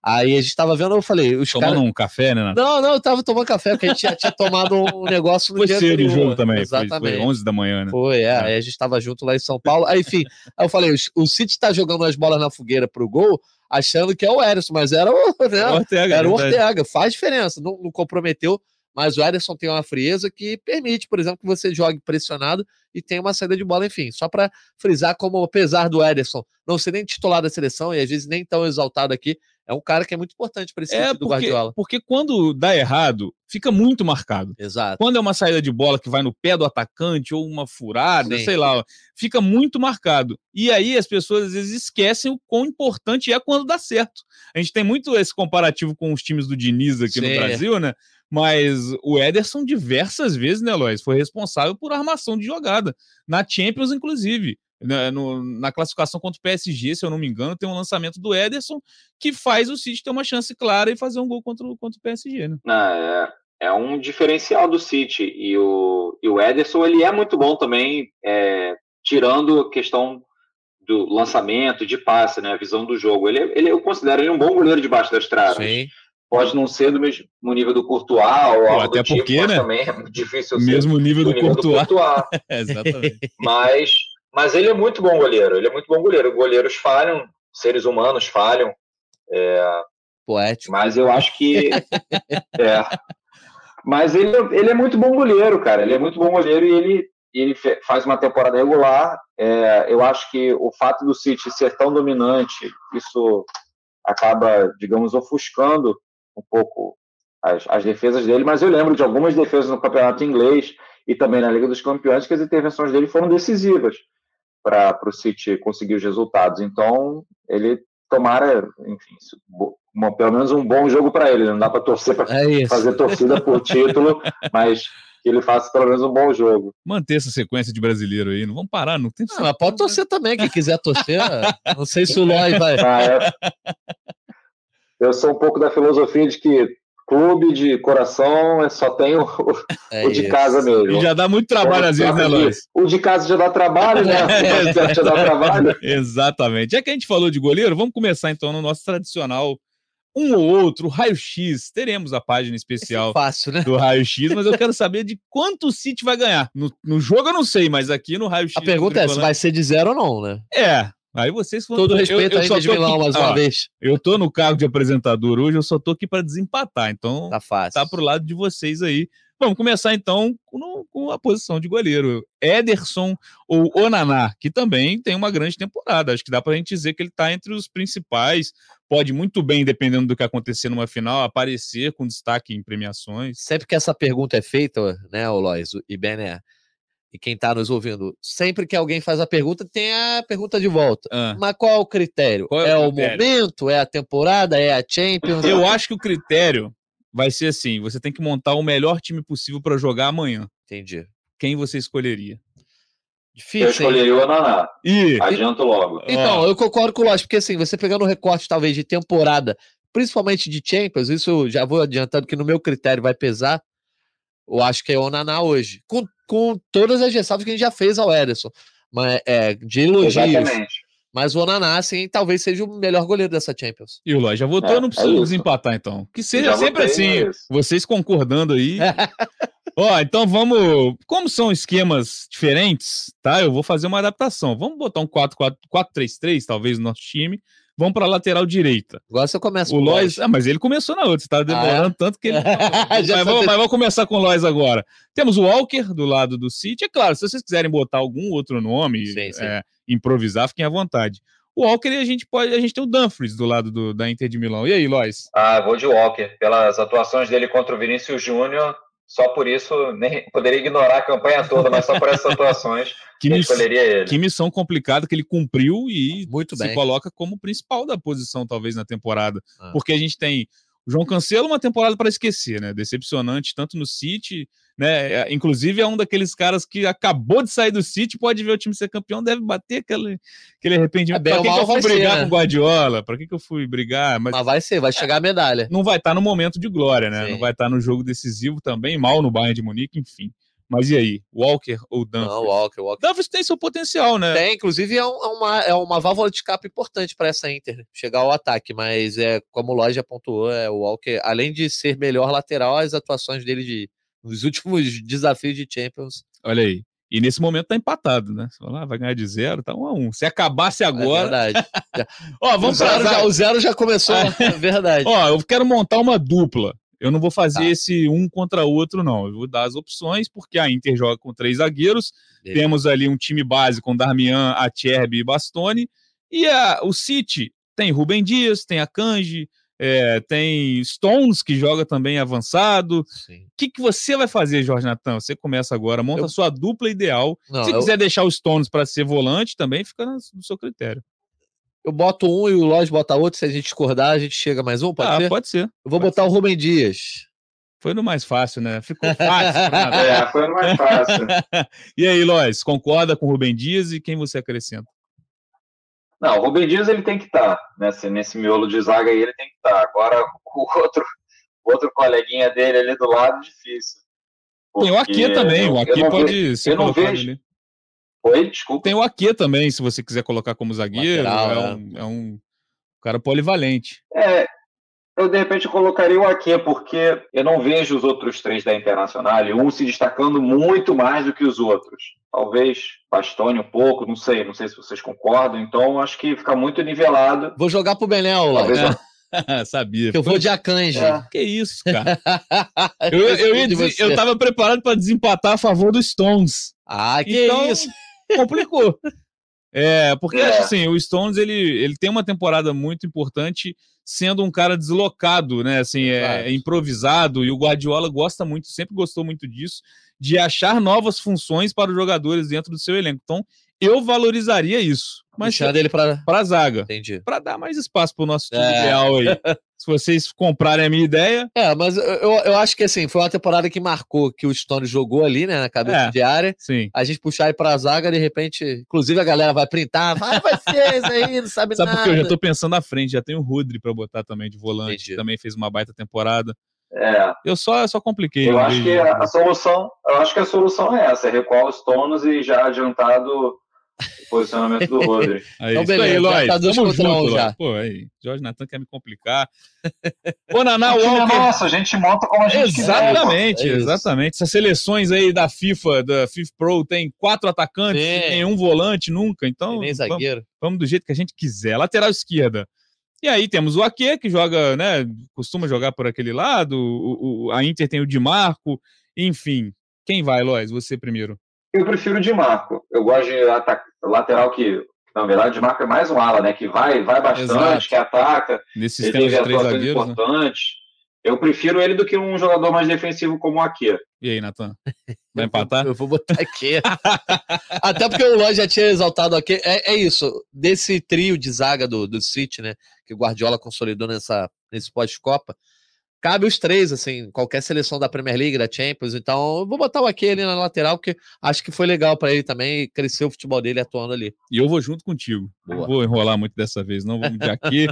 aí a gente tava vendo, eu falei, os Tomando cara... um café, né? Não, não, eu tava tomando café, porque a gente já tinha tomado um negócio no foi dia cedo o jogo também, Exatamente. Foi, foi 11 da manhã, né? Foi, é, é. aí a gente tava junto lá em São Paulo, aí enfim, aí eu falei, o City tá jogando as bolas na fogueira pro gol, achando que é o Ederson, mas era o, né? Ortega, era o verdade. Ortega. Faz diferença, não, não comprometeu, mas o Ederson tem uma frieza que permite, por exemplo, que você jogue pressionado e tenha uma saída de bola, enfim. Só para frisar como, apesar do Ederson não ser nem titular da seleção e às vezes nem tão exaltado aqui, é um cara que é muito importante para esse É time do porque, Guardiola. porque quando dá errado, fica muito marcado. Exato. Quando é uma saída de bola que vai no pé do atacante ou uma furada, Sim. sei lá, fica muito marcado. E aí as pessoas às vezes esquecem o quão importante é quando dá certo. A gente tem muito esse comparativo com os times do Diniz aqui no Sim. Brasil, né? Mas o Ederson diversas vezes, né, Lois, foi responsável por armação de jogada. Na Champions, inclusive. Na, no- na classificação contra o PSG, se eu não me engano, tem um lançamento do Ederson que faz o City ter uma chance clara e fazer um gol contra, o- contra o PSG, né? Não, é, é um diferencial do City. E o, e o Ederson, ele é muito bom também, é, tirando a questão do lançamento, de passe, né, a visão do jogo. Ele, é- ele, eu considero ele um bom goleiro debaixo das traves. Sim. Pode não ser do mesmo nível do Courtois ou algo até do tipo, porque, né? também é muito difícil ser Mesmo nível do do nível do Courtois. Exatamente. mas, mas ele é muito bom goleiro. Ele é muito bom goleiro. Goleiros falham, seres humanos falham. Poético. Mas eu acho que. é. Mas ele, ele é muito bom goleiro, cara. Ele é muito bom goleiro e ele, ele faz uma temporada regular. É, eu acho que o fato do City ser tão dominante, isso acaba, digamos, ofuscando um pouco as, as defesas dele. Mas eu lembro de algumas defesas no campeonato inglês e também na Liga dos Campeões que as intervenções dele foram decisivas para o City conseguir os resultados. Então, ele tomara, enfim, uma- pelo menos um bom jogo para ele. Não dá para torcer para É fazer torcida por título, mas que ele faça pelo menos um bom jogo. Manter essa sequência de brasileiro aí. Não vamos parar, não tem Não, mas pode torcer também, quem quiser torcer. Não sei se o Loy vai. Ah, é- Eu sou um pouco da filosofia de que clube de coração é só tem o, o É de isso. casa mesmo. E já dá muito trabalho às vezes, né, Lois? O de casa já dá trabalho, né? O de já dá trabalho. Exatamente. Já que a gente falou de goleiro, vamos começar então no nosso tradicional um ou outro raio-x. Teremos a página especial Fácil, né? do raio-x, mas eu quero saber de quanto o City vai ganhar. No, no jogo eu não sei, mas aqui no raio-x. A pergunta é se vai ser de zero ou não, né? É. Aí vocês vão. Todo eu- respeito eu aí só de tô Milão mais uma vez. Eu tô no cargo de apresentador hoje, eu só tô aqui para desempatar. Então, Tá fácil. tá pro lado de vocês aí. Vamos começar então com, a posição de goleiro. Ederson ou Onaná, que também tem uma grande temporada. Acho que dá pra gente dizer que ele tá entre os principais. Pode muito bem, dependendo do que acontecer numa final, aparecer com destaque em premiações. Sempre que essa pergunta é feita, né, Lois e Bené, e quem tá nos ouvindo, sempre que alguém faz a pergunta, tem a pergunta de volta. Ah, Mas qual é o critério? Qual é é o o critério? momento? É a temporada? É a Champions? eu acho que o critério vai ser assim: você tem que montar o melhor time possível para jogar amanhã. Entendi. Quem você escolheria? Eu Difícil, hein? escolheria o Ananá. E Adianto logo. Então, Ó. eu concordo com o Lois, porque assim, você pegando o recorte talvez de temporada, principalmente de Champions, isso eu já vou adiantando que no meu critério vai pesar, eu acho que é o Naná hoje. Com, com todas as ressalvas que a gente já fez ao Ederson. Mas, é, de elogios. Exatamente. Mas o Onaná, assim, talvez seja o melhor goleiro dessa Champions. E o Ló já votou, É, eu não é preciso isso. desempatar, então. Que seja sempre votei, assim, é vocês concordando aí. Ó, então vamos. Como são esquemas diferentes, tá? Eu vou fazer uma adaptação. Vamos botar um 4-4-3-3, talvez, no nosso time. Vamos para a lateral direita. Agora você começa O com Lois. Ah, mas ele começou na outra, você tá demorando tanto que ele. Ah, Já mas, tá vamos, mas vamos começar com o Lois agora. Temos o Walker do lado do City. É claro, se vocês quiserem botar algum outro nome, Sim, sim. é, improvisar, fiquem à vontade. O Walker e a gente pode. A gente tem o Dumfries do lado do- da Inter de Milão. E aí, Lois? Ah, vou de Walker. Pelas atuações dele contra o Vinícius Júnior, só por isso nem poderia ignorar a campanha toda, mas só por essas atuações Que, miss- escolheria ele. que missão complicada que ele cumpriu e Muito se bem. coloca como principal da posição, talvez, na temporada. Ah. Porque a gente tem o João Cancelo, uma temporada para esquecer, né? Decepcionante, tanto no City, né? É, Inclusive, é um daqueles caras que acabou de sair do City, pode ver o time ser campeão, deve bater aquele, aquele arrependimento. É, ou que, que eu fui vai ser, brigar né? com o Guardiola? Pra que, que eu fui brigar? Mas Mas vai ser, vai chegar a medalha. não vai estar no momento de glória, né? Sim. Não vai estar no jogo decisivo também, mal no Bayern de Munique, enfim. Mas e aí? Walker ou Dumfries? Não, Walker, Walker. Dumfries tem seu potencial, né? Tem, inclusive, é, é uma, é uma válvula de escape importante para essa Inter chegar ao ataque, mas é como o Lodge já pontuou, é o Walker, além de ser melhor lateral, as atuações dele de, nos últimos desafios de Champions. Olha aí. E nesse momento tá empatado, né? Você fala, ah, vai ganhar de zero, tá um a um. Se acabasse É agora. verdade. Ó, vamos o, zero pra já, o zero já começou. É verdade. Ó, eu quero montar uma dupla. Eu não vou fazer Tá. esse um contra o outro, não. Eu vou dar as opções, porque a Inter joga com três zagueiros. Beleza. Temos ali um time base com Darmian, Acerbi e Bastoni. E a, o City tem Rubem Dias, tem a Kanji, é, tem Stones, que joga também avançado. O que, que você vai fazer, Jorge Natan? Você começa agora, monta Eu- a sua dupla ideal. Não, Se eu, quiser deixar o Stones para ser volante, também fica no seu critério. Eu boto um e o Lodge bota outro. Se a gente discordar, a gente chega mais um, pode ah, ser? pode ser. Eu vou pode botar o Rubem Dias. Foi no mais fácil, né? Ficou fácil. É, foi mais fácil. E aí, Lois, concorda com o Rubem Dias e quem você acrescenta? Não, o Rubem Dias ele tem que estar nesse, nesse miolo de zaga aí, ele tem que estar. Agora, o outro, o outro coleguinha dele ali do lado, difícil. Tem o Porque também, o não pode vejo- ser eu não vejo. ali. Oi, desculpa. Tem o Aquê também, se você quiser colocar como zagueiro. Lateral, é, é. um, é um cara polivalente. É, eu de repente colocaria o Aquê, porque eu não vejo os outros três da Internacional, um se destacando muito mais do que os outros. Talvez Bastone um pouco, não sei, não sei se vocês concordam, então acho que fica muito nivelado. Vou jogar pro Benel, Talvez Lodge. eu- Sabia. Que eu vou de Akanji. É. Que isso, cara. Eu, eu, você. eu tava preparado para desempatar a favor dos Stones. Ah, que Então, isso. Complicou. É, porque É. acho assim, o Stones ele, ele tem uma temporada muito importante sendo um cara deslocado, né? Assim, é, Exato. improvisado e o Guardiola gosta muito, sempre gostou muito disso, de achar novas funções para os jogadores dentro do seu elenco. Então, eu valorizaria isso. Mas Deixar dele pra. para a zaga, Entendi. para dar mais espaço para o nosso time É. ideal aí. Se vocês comprarem a minha ideia, É, mas eu, eu, eu acho que assim, foi uma temporada que marcou que o Stone jogou ali, né, na cabeça É. de área. sim. A gente puxar aí pra zaga, de repente, inclusive a galera vai printar, vai vocês aí, não sabe, Sabe nada. por que eu já tô pensando na frente, já tem o Rodri para botar também de volante, Entendi. que também fez uma baita temporada. É, Eu só, só compliquei. eu acho que a, a solução, eu acho que a solução é essa, é recuar os tonos e já adiantado posicionamento do Rodri. Aí, Então, isso aí, beleza, já Lois. tá dois Tamo contra um junto, já. Pô, aí, Jorge Natan quer me complicar. Ô, Naná O é Walker. nosso, a gente monta como a gente quiser. Exatamente, É exatamente. Essas seleções aí da FIFA, da FIFA Pro, tem quatro atacantes, Sim. tem um volante nunca, então nem vamos, zagueiro. vamos do jeito que a gente quiser. Lateral esquerda. E aí temos o Ake, que joga, né, costuma jogar por aquele lado, o, o- a Inter tem o Di Marco, enfim. Quem vai, Lois? Você primeiro. Eu prefiro o Di Marco. Eu gosto de lateral que, na verdade, o Di Marco é mais um ala, né? Que vai, vai bastante, Exato. que ataca, Nesse ele de atuações zagueiros, né? Eu prefiro ele do que um jogador mais defensivo como o Aquê. E aí, Natan? Vai empatar? Eu vou botar aqui. Até porque o Lodge já tinha exaltado aqui. É, é isso. Desse trio de zaga do, do City, né? Que o Guardiola consolidou nessa, nesse pós-Copa. Cabe os três, assim, qualquer seleção da Premier League, da Champions. Então, eu vou botar o aqui ali na lateral, porque acho que foi legal para ele também cresceu o futebol dele atuando ali. E eu vou junto contigo. Não Boa. vou enrolar muito dessa vez, não vamos de aqui.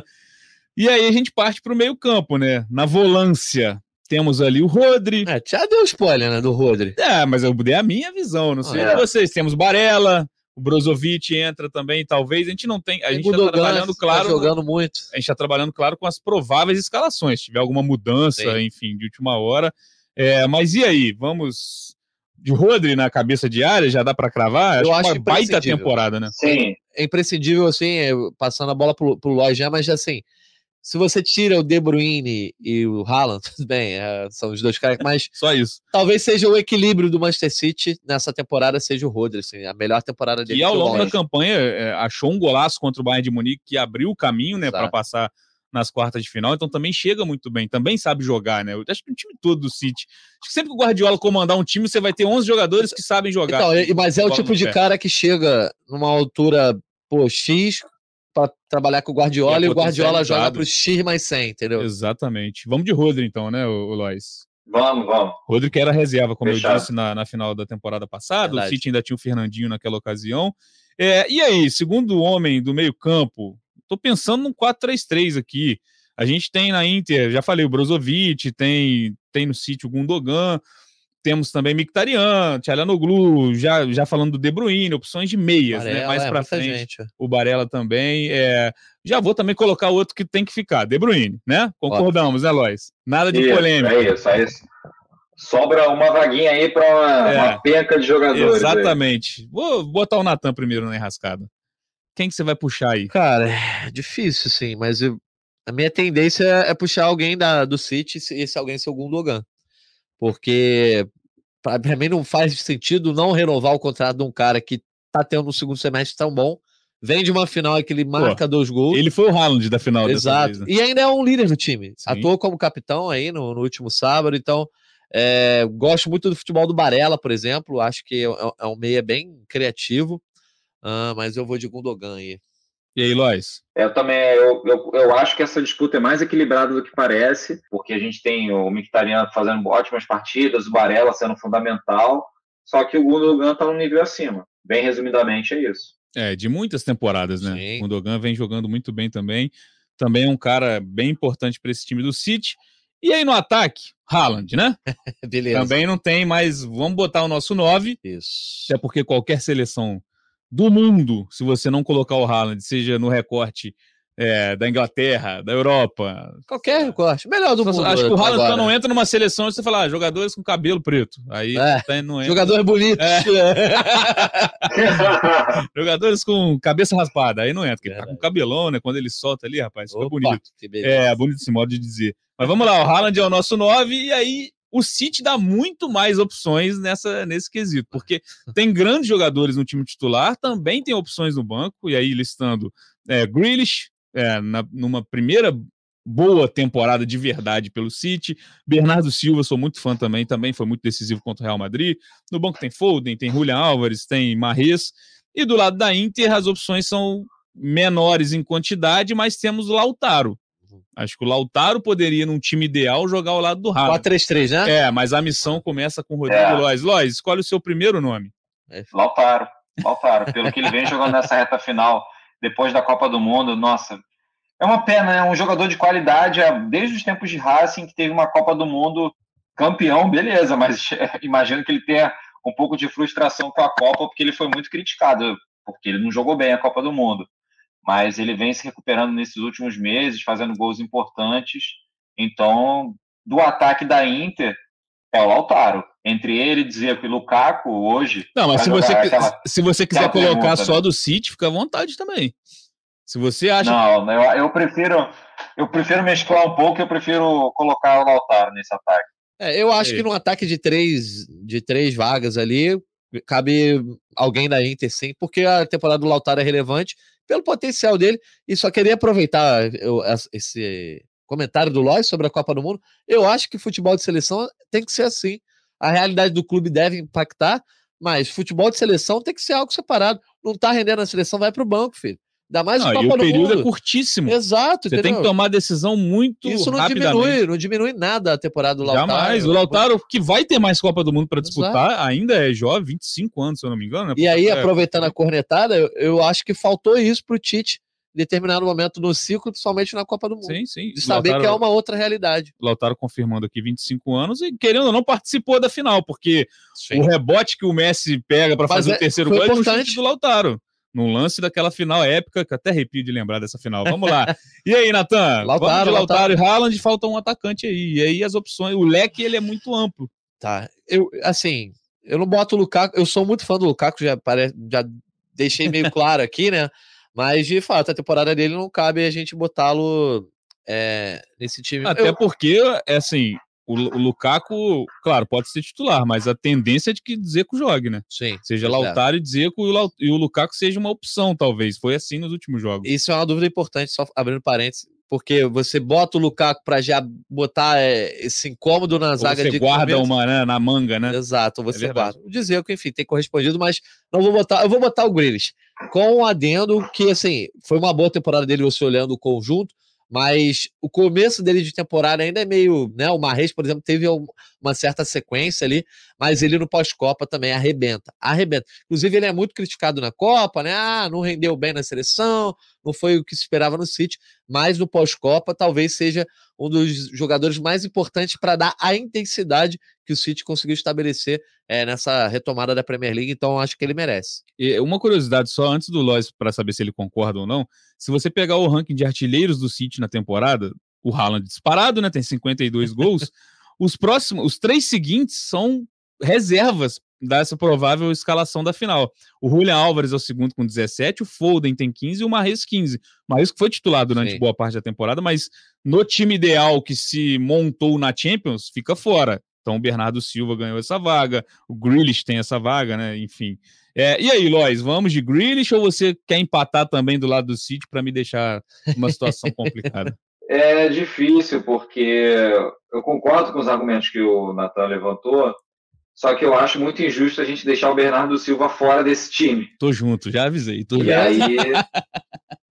e aí a gente parte para o meio-campo, né? Na volância, temos ali o Rodri. É, já deu spoiler, né, do Rodri. É, mas eu dei a minha visão, não sei É. de vocês. Temos Barella, o Brozovic entra também, talvez. A gente não tem. A gente está trabalhando, tá claro. jogando muito. A gente está trabalhando, claro, com as prováveis escalações. Se tiver alguma mudança, Sim. enfim, de última hora. É, mas e aí? Vamos. De Rodri na cabeça de área, já dá para cravar? Eu Acho que acho uma baita temporada, né? Sim, é imprescindível, assim, passando a bola pro, pro Lodge, já, mas assim, se você tira o De Bruyne e o Haaland, tudo bem, é, são os dois caras, mas Só isso. talvez seja o equilíbrio do Manchester City nessa temporada, seja o Rodri, assim, a melhor temporada dele. E ao longo da campanha é, achou um golaço contra o Bayern de Munique que abriu o caminho, né, para passar nas quartas de final. Então também chega muito bem, também sabe jogar, né? Eu acho que o time todo do City. Acho que sempre que o Guardiola comandar um time, você vai ter 11 jogadores que sabem jogar. Então, mas é o tipo de pé. cara que chega numa altura, pô, X, pra trabalhar com o Guardiola, E e o Guardiola joga potencializado. pro X mais 100, entendeu? Exatamente. Vamos de Rodri então, né, o, Lois? vamos, vamos. Rodri que era reserva, como eu Fechado. disse na, na final da temporada passada. Verdade. O City ainda tinha o Fernandinho naquela ocasião. É, e aí, segundo homem do meio-campo, tô pensando num 4-3-3 aqui. A gente tem na Inter, já falei, o Brozovic, tem, tem no City o Gundogan, temos também Mkhitaryan, Tchalanoglu, já, já falando do De Bruyne, opções de meias, né? Mais é, pra frente gente. o Barella também. É... Já vou também colocar o outro que tem que ficar, De Bruyne, né? Concordamos, né, Lois? Nada de Isso, polêmica. É isso, é isso. Sobra uma vaguinha aí para uma, é, uma penca de jogadores. Exatamente. Aí. Vou botar o Natan primeiro na enrascada. Quem que você vai puxar aí? Cara, é difícil, sim, mas eu, a minha tendência é puxar alguém da, do City e esse alguém ser o Gundogan. Porque para mim não faz sentido não renovar o contrato de um cara que tá tendo um segundo semestre tão bom. Vem de uma final que ele marca Pô, dois gols. Ele foi o Haaland da final Exato. Vez, né? E ainda é um líder do time. Sim. Atuou como capitão aí no, no último sábado, então é, gosto muito do futebol do Barella, por exemplo. Acho que é, é, é um meia bem criativo. Uh, mas eu vou de Gundogan aí. E aí, Lois? Eu também, eu, eu, eu, acho que essa disputa é mais equilibrada do que parece, porque a gente tem o Mkhitaryan fazendo ótimas partidas, o Barella sendo fundamental, só que o Gundogan está um nível acima. Bem resumidamente é isso. É, de muitas temporadas, né? Sim. O Gundogan vem jogando muito bem também. Também é um cara bem importante para esse time do City. E aí no ataque, Haaland, né? Beleza. Também não tem mais. Vamos botar o nosso 9. Isso. É porque qualquer seleção do mundo, se você não colocar o Haaland, seja no recorte é, da Inglaterra, da Europa. Qualquer recorte. Melhor do mundo. Acho que o Haaland não entra numa seleção e você fala, ah, jogadores com cabelo preto. Aí é, tá, não entra. Jogadores bonitos. É. jogadores com cabeça raspada. Aí não entra, porque tá com cabelão, né? Quando ele solta ali, rapaz, fica Opa, bonito. É, bonito esse modo de dizer. Mas vamos lá, o Haaland é o nosso 9, e aí o City dá muito mais opções nessa, nesse quesito, porque tem grandes jogadores no time titular, também tem opções no banco, e aí listando é, Grealish, é, na, numa primeira boa temporada de verdade pelo City. Bernardo Silva, sou muito fã também, também foi muito decisivo contra o Real Madrid. No banco tem Foden, tem Julian Álvares, tem Marres. E do lado da Inter, as opções são menores em quantidade, mas temos Lautaro, Acho que o Lautaro poderia, num time ideal, jogar ao lado do Haaland. 4-3-3, né? É, mas a missão começa com o Rodrigo é. Lois. Lois, escolhe o seu primeiro nome. É. Lautaro. Lautaro. Pelo que ele vem jogando nessa reta final, depois da Copa do Mundo, nossa. É uma pena, é um jogador de qualidade, é, desde os tempos de Racing, que teve uma Copa do Mundo campeão, beleza, mas imagino que ele tenha um pouco de frustração com a Copa, porque ele foi muito criticado, porque ele não jogou bem a Copa do Mundo mas ele vem se recuperando nesses últimos meses, fazendo gols importantes. Então, do ataque da Inter, é o Lautaro. Entre ele, Dzeko e Lukaku, hoje... Não, mas se você, aquela, se você quiser colocar pergunta, só né? do City, fica à vontade também. Se você acha... Não, eu, eu, prefiro, eu prefiro mesclar um pouco, eu prefiro colocar o Lautaro nesse ataque. É, eu acho que num ataque de três, de três vagas ali, cabe alguém da Inter sim, porque a temporada do Lautaro é relevante pelo potencial dele. E só queria aproveitar eu, esse comentário do Lois sobre a Copa do Mundo. Eu acho que futebol de seleção tem que ser assim. A realidade do clube deve impactar, mas futebol de seleção tem que ser algo separado. Não tá rendendo a seleção, vai pro banco, filho. Ainda mais não, o Copa e o período é curtíssimo. Exato. Você entendeu? tem que tomar decisão muito Isso não diminui, não diminui nada a temporada do Lautaro. Jamais. O Lautaro, que vai ter mais Copa do Mundo para disputar, Exato. ainda é jovem, 25 anos, se eu não me engano. Né? E aí, é... aproveitando a cornetada, eu, eu, acho que faltou isso pro Tite em determinado momento no ciclo, principalmente na Copa do Mundo. Sim, sim. De saber Lautaro, que é uma outra realidade. Lautaro confirmando aqui 25 anos e, querendo ou não, participou da final, porque sim. o rebote que o Messi pega para fazer é, o terceiro gol é chute do Lautaro num lance daquela final épica, que até arrepio de lembrar dessa final. Vamos lá. E aí, Natan? Lautaro, Vamos de Lautaro, Lautaro e Haaland, falta um atacante aí. E aí as opções, o leque ele é muito amplo. Tá. Eu, assim, eu não boto o Lukaku, eu sou muito fã do Lukaku, já, parece, já deixei meio claro aqui, né? Mas, de fato, a temporada dele não cabe a gente botá-lo é, nesse time. Até eu... porque, é assim, o, o, Lukaku, claro, pode ser titular, mas a tendência é de que Dzeko jogue, né? Sim. Seja Lautaro e Dzeko e o, e o Lukaku seja uma opção, talvez. Foi assim nos últimos jogos. Isso é uma dúvida importante, só abrindo parênteses, porque você bota o Lukaku para já botar é, esse incômodo na zaga você de guarda uma né, na manga, né? Exato, você é guarda. O Dzeko, enfim, tem correspondido, mas não vou botar, eu vou botar o Grealish com o adendo que assim, foi uma boa temporada dele você olhando o conjunto, mas o começo dele de temporada ainda é meio, né? O Marres, por exemplo, teve uma certa sequência ali, mas ele no pós-Copa também arrebenta, arrebenta. Inclusive, ele é muito criticado na Copa, né? Ah, não rendeu bem na seleção, não foi o que se esperava no City, mas no pós-Copa talvez seja um dos jogadores mais importantes para dar a intensidade que o City conseguiu estabelecer é, nessa retomada da Premier League, então acho que ele merece. E uma curiosidade só antes do Lois para saber se ele concorda ou não, se você pegar o ranking de artilheiros do City na temporada, o Haaland disparado, né, tem 52 gols, os próximos, os três seguintes são reservas dessa provável escalação da final. O Julian Álvares é o segundo com 17, o Foden tem 15 e o Marres 15. O Marres que foi titular durante Sim. boa parte da temporada, mas no time ideal que se montou na Champions, fica fora. Então o Bernardo Silva ganhou essa vaga, o Grealish tem essa vaga, né? Enfim. É, e aí, Lois, vamos de Grealish ou você quer empatar também do lado do City para me deixar uma situação complicada? É difícil, porque eu concordo com os argumentos que o Natan levantou, só que eu acho muito injusto a gente deixar o Bernardo Silva fora desse time. Tô junto, já avisei. Tô e, aí,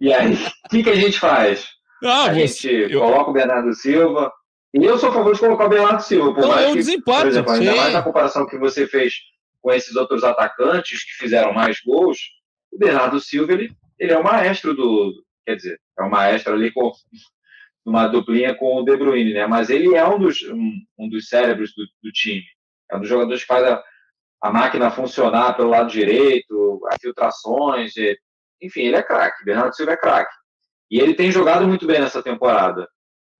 e aí, o que, que a gente faz? Ah, a gente eu... coloca o Bernardo Silva. E eu sou a favor de colocar o Bernardo Silva. Por não, mais é um que, desempate. Por exemplo, ainda mais na comparação que você fez com esses outros atacantes que fizeram mais gols, o Bernardo Silva ele, ele é o maestro do. Quer dizer, é o maestro ali com uma duplinha com o De Bruyne, né? Mas ele é um dos, um, um dos cérebros do, do time. É um dos jogadores que faz a, a máquina funcionar pelo lado direito, as filtrações, e, enfim, ele é craque. Bernardo Silva é craque. E ele tem jogado muito bem nessa temporada.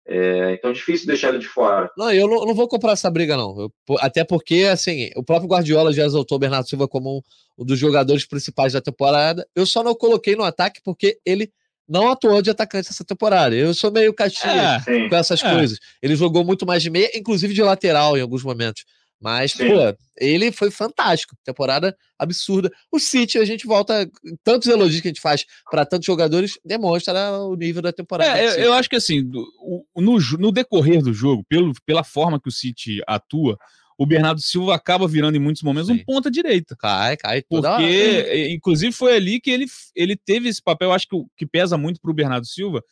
É, então é difícil deixar ele de fora. Não, eu não, não vou comprar essa briga, não. Eu, até porque, assim, o próprio Guardiola já exaltou o Bernardo Silva como um, um, dos jogadores principais da temporada. Eu só não coloquei no ataque porque ele não atuou de atacante essa temporada. Eu sou meio caixinha é, com essas é. coisas. Ele jogou muito mais de meia, inclusive de lateral em alguns momentos. Mas, Sim. pô, ele foi fantástico. Temporada absurda. O City, a gente volta. Tantos elogios que a gente faz para tantos jogadores, demonstra o nível da temporada. É, eu, eu, acho que assim, no, no decorrer do jogo, pelo, pela forma que o City atua, o Bernardo Silva acaba virando em muitos momentos Sim. um ponta direita. Cai, cai. Porque, hora. inclusive, foi ali que ele, ele teve esse papel, acho que, que pesa muito para o Bernardo Silva,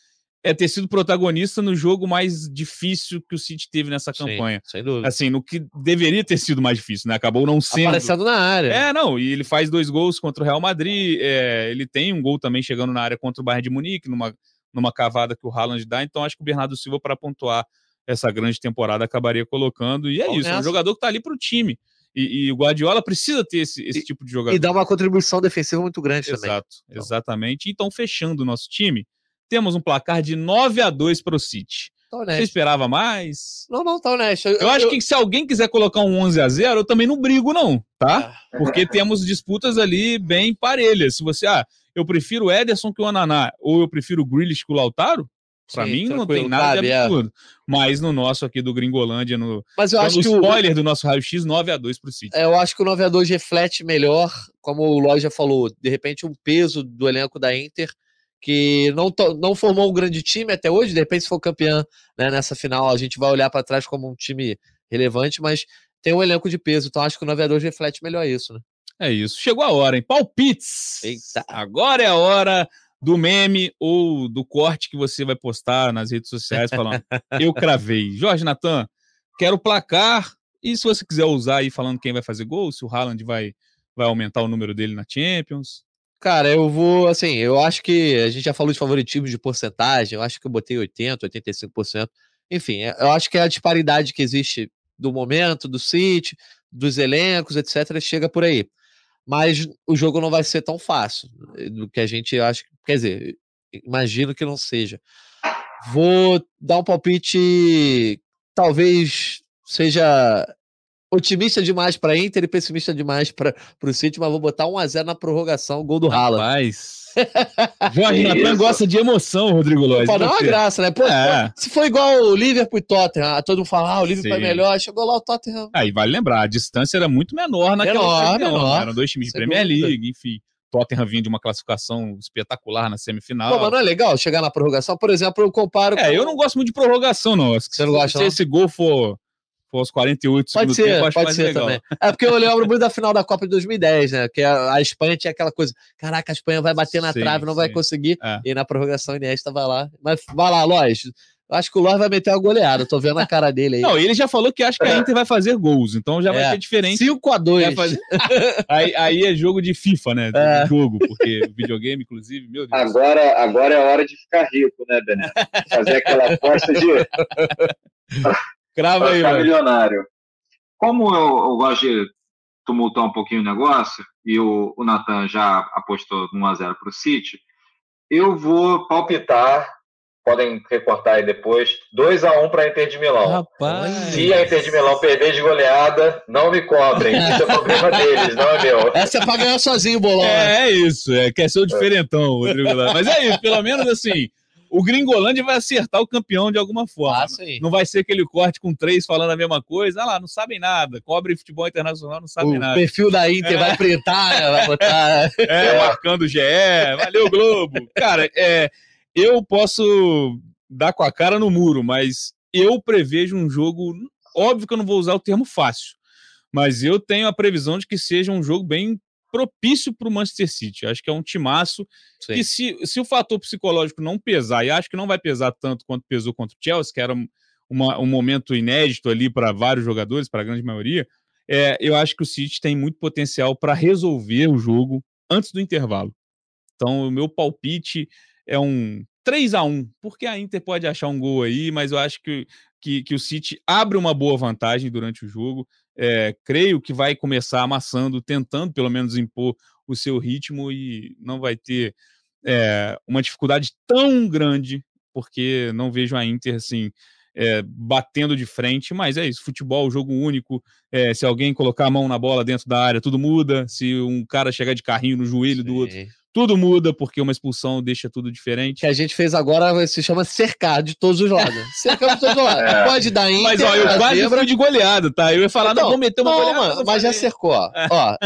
é ter sido protagonista no jogo mais difícil que o City teve nessa campanha. Sim, sem dúvida. Assim, no que deveria ter sido mais difícil, né? Acabou não sendo. Aparecendo na área. É, não, e ele faz dois gols contra o Real Madrid, é, ele tem um gol também chegando na área contra o Bayern de Munique, numa, numa cavada que o Haaland dá, então acho que o Bernardo Silva, para pontuar essa grande temporada, acabaria colocando, e é Bom, isso, é um jogador que tá ali pro time. E, e, o Guardiola precisa ter esse, esse e, tipo de jogador. E dá uma contribuição defensiva muito grande Exato, também. Exato, exatamente. Então, fechando o nosso time, temos um placar de 9 a 2 para o City. Tá Você esperava mais? Não, não, tá honesto. Eu, eu acho eu... que se alguém quiser colocar um 11 a 0 eu também não brigo, não, tá? Ah. Porque temos disputas ali bem parelhas. Se você, ah, eu prefiro o Ederson que o Ananá, ou eu prefiro o Grealish que o Lautaro, Pra Sim, mim não tem nada cabe, de é. absurdo. É. Mas no nosso aqui do Gringolândia, no, Mas eu acho no que spoiler o... do nosso raio-x, 9x2 pro City. É, eu acho que o 9x2 reflete melhor, como o Loja falou, de repente um peso do elenco da Inter que não, não formou um grande time até hoje, de repente se for campeão né, nessa final, a gente vai olhar para trás como um time relevante, mas tem um elenco de peso, então acho que o 9 reflete melhor isso, né? É isso. Chegou a hora, hein? Palpites! Eita. Agora é a hora do meme ou do corte que você vai postar nas redes sociais falando eu cravei. Jorge Natan, quero placar e se você quiser usar aí falando quem vai fazer gol, se o Haaland vai, vai aumentar o número dele na Champions. Cara, eu vou, assim, eu acho que a gente já falou de favoritismo de porcentagem, eu acho que eu botei 80, 85%. Enfim, é, eu acho que a disparidade que existe do momento, do City, dos elencos, etc., chega por aí. Mas o jogo não vai ser tão fácil eh, do que a gente acha. Quer dizer, imagino que não seja. Vou dar um palpite, talvez seja otimista demais para Inter e pessimista demais para o City, mas vou botar 1 a 0 na prorrogação, gol do Haaland. Rapaz. Jorge Natan gosta de emoção, Rodrigo Lóis. Para dar uma graça, né? Pô, é. Se foi igual o Liverpool e Tottenham, ah, todo mundo fala, ah, o Liverpool Sim. é melhor, chegou lá o Tottenham. Aí ah, vale lembrar, a distância era muito menor naquela menor, ocasião, menor. Eram dois times de Premier dúvida. League, enfim. Tottenham vinha de uma classificação espetacular na semifinal. Pô, mas não é legal chegar na prorrogação? Por exemplo, eu comparo. É, com... eu não gosto muito de prorrogação, não. Você não gosta? Se não? esse gol for for aos 48 pode ser, tempo, pode ser legal. também. É porque eu lembro muito da final da Copa de 2010, né? Que a, a Espanha tinha aquela coisa, caraca, a Espanha vai bater na sim, trave, não sim. vai conseguir. É. E na prorrogação Iniesta vai lá. Mas vai lá, Lois. Acho que o Lois vai meter uma goleada, tô vendo a cara dele aí. Não, ele já falou que acha que a Inter vai fazer gols, então já é. vai ser diferente. 5x2. Fazer... aí, aí, é jogo de FIFA, né? É. Jogo, porque videogame, inclusive, meu Deus. Agora, agora é hora de ficar rico, né, Bené? Fazer aquela aposta de. Crava aí, milionário. Como eu, eu, gosto de tumultuar um pouquinho o negócio, e o, o Natan já apostou no 1x0 para o City, eu vou palpitar podem recortar aí depois. 2 a 1 para a Inter de Milão. Rapaz. Se a Inter de Milão perder de goleada, não me cobrem. Isso é problema deles, não é meu. Essa é para ganhar sozinho o bolão. É, é isso. É, quer ser o diferentão, Rodrigo. Mas é isso, pelo menos assim o Gringolândia vai acertar o campeão de alguma forma. Ah, não vai ser aquele corte com três falando a mesma coisa. Ah lá, não sabem nada. Cobre futebol internacional, não sabem nada. O perfil da Inter é. vai printar, vai botar. É, marcando o GE. Valeu, Globo. Cara, é, eu posso dar com a cara no muro, mas eu prevejo um jogo. Óbvio que eu não vou usar o termo fácil, mas eu tenho a previsão de que seja um jogo bem propício para o Manchester City. Acho que é um timaço Sim. que, se, se o fator psicológico não pesar, e acho que não vai pesar tanto quanto pesou contra o Chelsea, que era uma, um momento inédito ali para vários jogadores, para a grande maioria, é, eu acho que o City tem muito potencial para resolver o jogo antes do intervalo. Então, o meu palpite é um 3 a 1 porque a Inter pode achar um gol aí, mas eu acho que, que, que o City abre uma boa vantagem durante o jogo é, creio que vai começar amassando, tentando pelo menos impor o seu ritmo e não vai ter é, uma dificuldade tão grande, porque não vejo a Inter assim. É, batendo de frente, mas é isso, futebol, jogo único, é, se alguém colocar a mão na bola dentro da área, tudo muda, se um cara chegar de carrinho no joelho Sim. do outro, tudo muda, porque uma expulsão deixa tudo diferente. que a gente fez agora se chama cercar de todos os lados. Cercamos de todos os lados. É. Pode dar Inter, Mas ó, eu quase zebra. fui de goleado, tá? Eu ia falar, então, não, vou meter uma não, goleada. Mas, mas já cercou, ó. É. ó.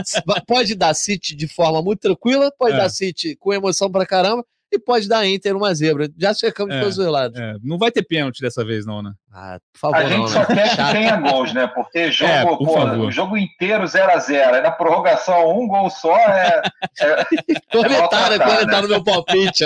Pode dar City de forma muito tranquila, pode é. dar City com emoção pra caramba, e pode dar Inter uma zebra. Já cercamos é, de todos os lados. É. Não vai ter pênalti dessa vez, não, né? Ah, por favor. A gente não, só né? quer que tenha gols, né? Porque jogo, é, por pô, o jogo inteiro 0x0. Aí na prorrogação, um gol só é. é, comentário, é comentário no meu palpite.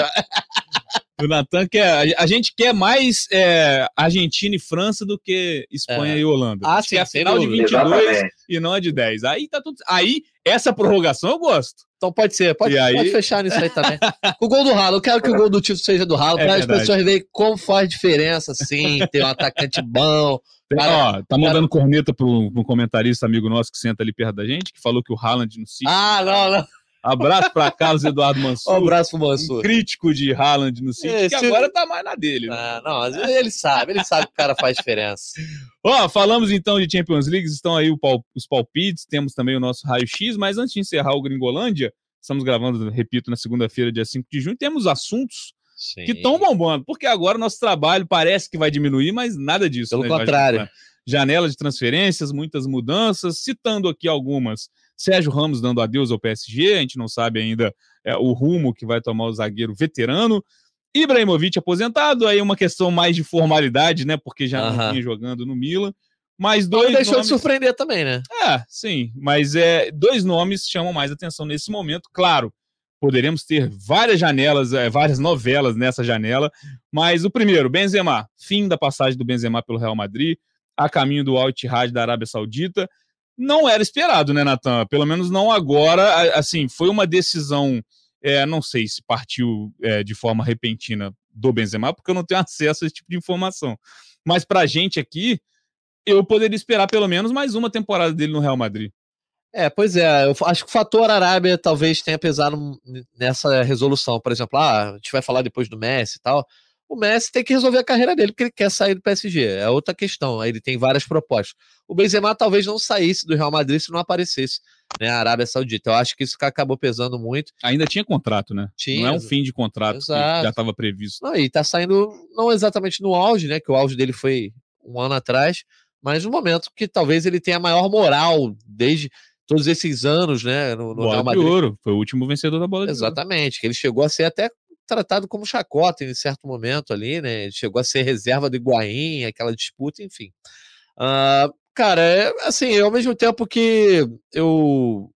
O Natan quer. A gente quer mais é, Argentina e França do que Espanha é. e Holanda. Ah, sim, é a final de 22 Exatamente. e não a de 10. Aí tá tudo. Aí, essa prorrogação eu gosto. Então pode ser, pode, aí... pode fechar nisso aí também. o gol do Ralo, eu quero que o gol do título seja do Ralo, é para as pessoas verem como faz diferença, sim, ter um atacante bom. Cara, ó, tá cara... mandando corneta para um comentarista amigo nosso que senta ali perto da gente, que falou que o Haaland no City. Ah, não, não. Abraço para Carlos Eduardo Mansur. Um abraço pro Mansur. Um crítico de Haaland no City, é, que agora tá mais na dele. Né? Ah, não, ele sabe, ele sabe que o cara faz diferença. Ó, falamos então de Champions League, estão aí os palpites, temos também o nosso raio-x, mas antes de encerrar o Gringolândia, estamos gravando, repito, na segunda-feira, dia 5 de junho, temos assuntos Sim. que estão bombando, porque agora o nosso trabalho parece que vai diminuir, mas nada disso. Pelo né? contrário. Janela de transferências, muitas mudanças, citando aqui algumas Sérgio Ramos dando adeus ao PSG, a gente não sabe ainda é, o rumo que vai tomar o zagueiro veterano. Ibrahimovic aposentado, aí uma questão mais de formalidade, né? Porque já uh -huh. não vinha jogando no Milan. Mas dois não deixou nomes... de surpreender também, né? É, sim. Mas é, dois nomes chamam mais atenção nesse momento. Claro, poderemos ter várias janelas, é, várias novelas nessa janela. Mas o primeiro, Benzema. Fim da passagem do Benzema pelo Real Madrid, a caminho do Al Ittihad da Arábia Saudita não era esperado, né, Natan? Pelo menos não agora. Assim, foi uma decisão, é, não sei se partiu é, de forma repentina do Benzema, porque eu não tenho acesso a esse tipo de informação. Mas para a gente aqui, eu poderia esperar pelo menos mais uma temporada dele no Real Madrid. É, pois é, eu acho que o fator Arábia talvez tenha pesado nessa resolução. Por exemplo, ah, a gente vai falar depois do Messi e tal o Messi tem que resolver a carreira dele, porque ele quer sair do PSG. É outra questão. Ele tem várias propostas. O Benzema talvez não saísse do Real Madrid se não aparecesse né, a Arábia Saudita. Eu acho que isso acabou pesando muito. Ainda tinha contrato, né? Tinha. Não é um fim de contrato Exato. que já estava previsto. Não, e tá saindo, não exatamente no auge, né? Que o auge dele foi um ano atrás, mas no momento que talvez ele tenha a maior moral desde todos esses anos, né? No, no Real Madrid. Ouro. Foi o último vencedor da bola de Exatamente, ouro. que ele chegou a ser até tratado como chacota em certo momento ali, né? Chegou a ser reserva do Higuaín, aquela disputa, enfim. Uh, cara, é, assim, ao mesmo tempo que eu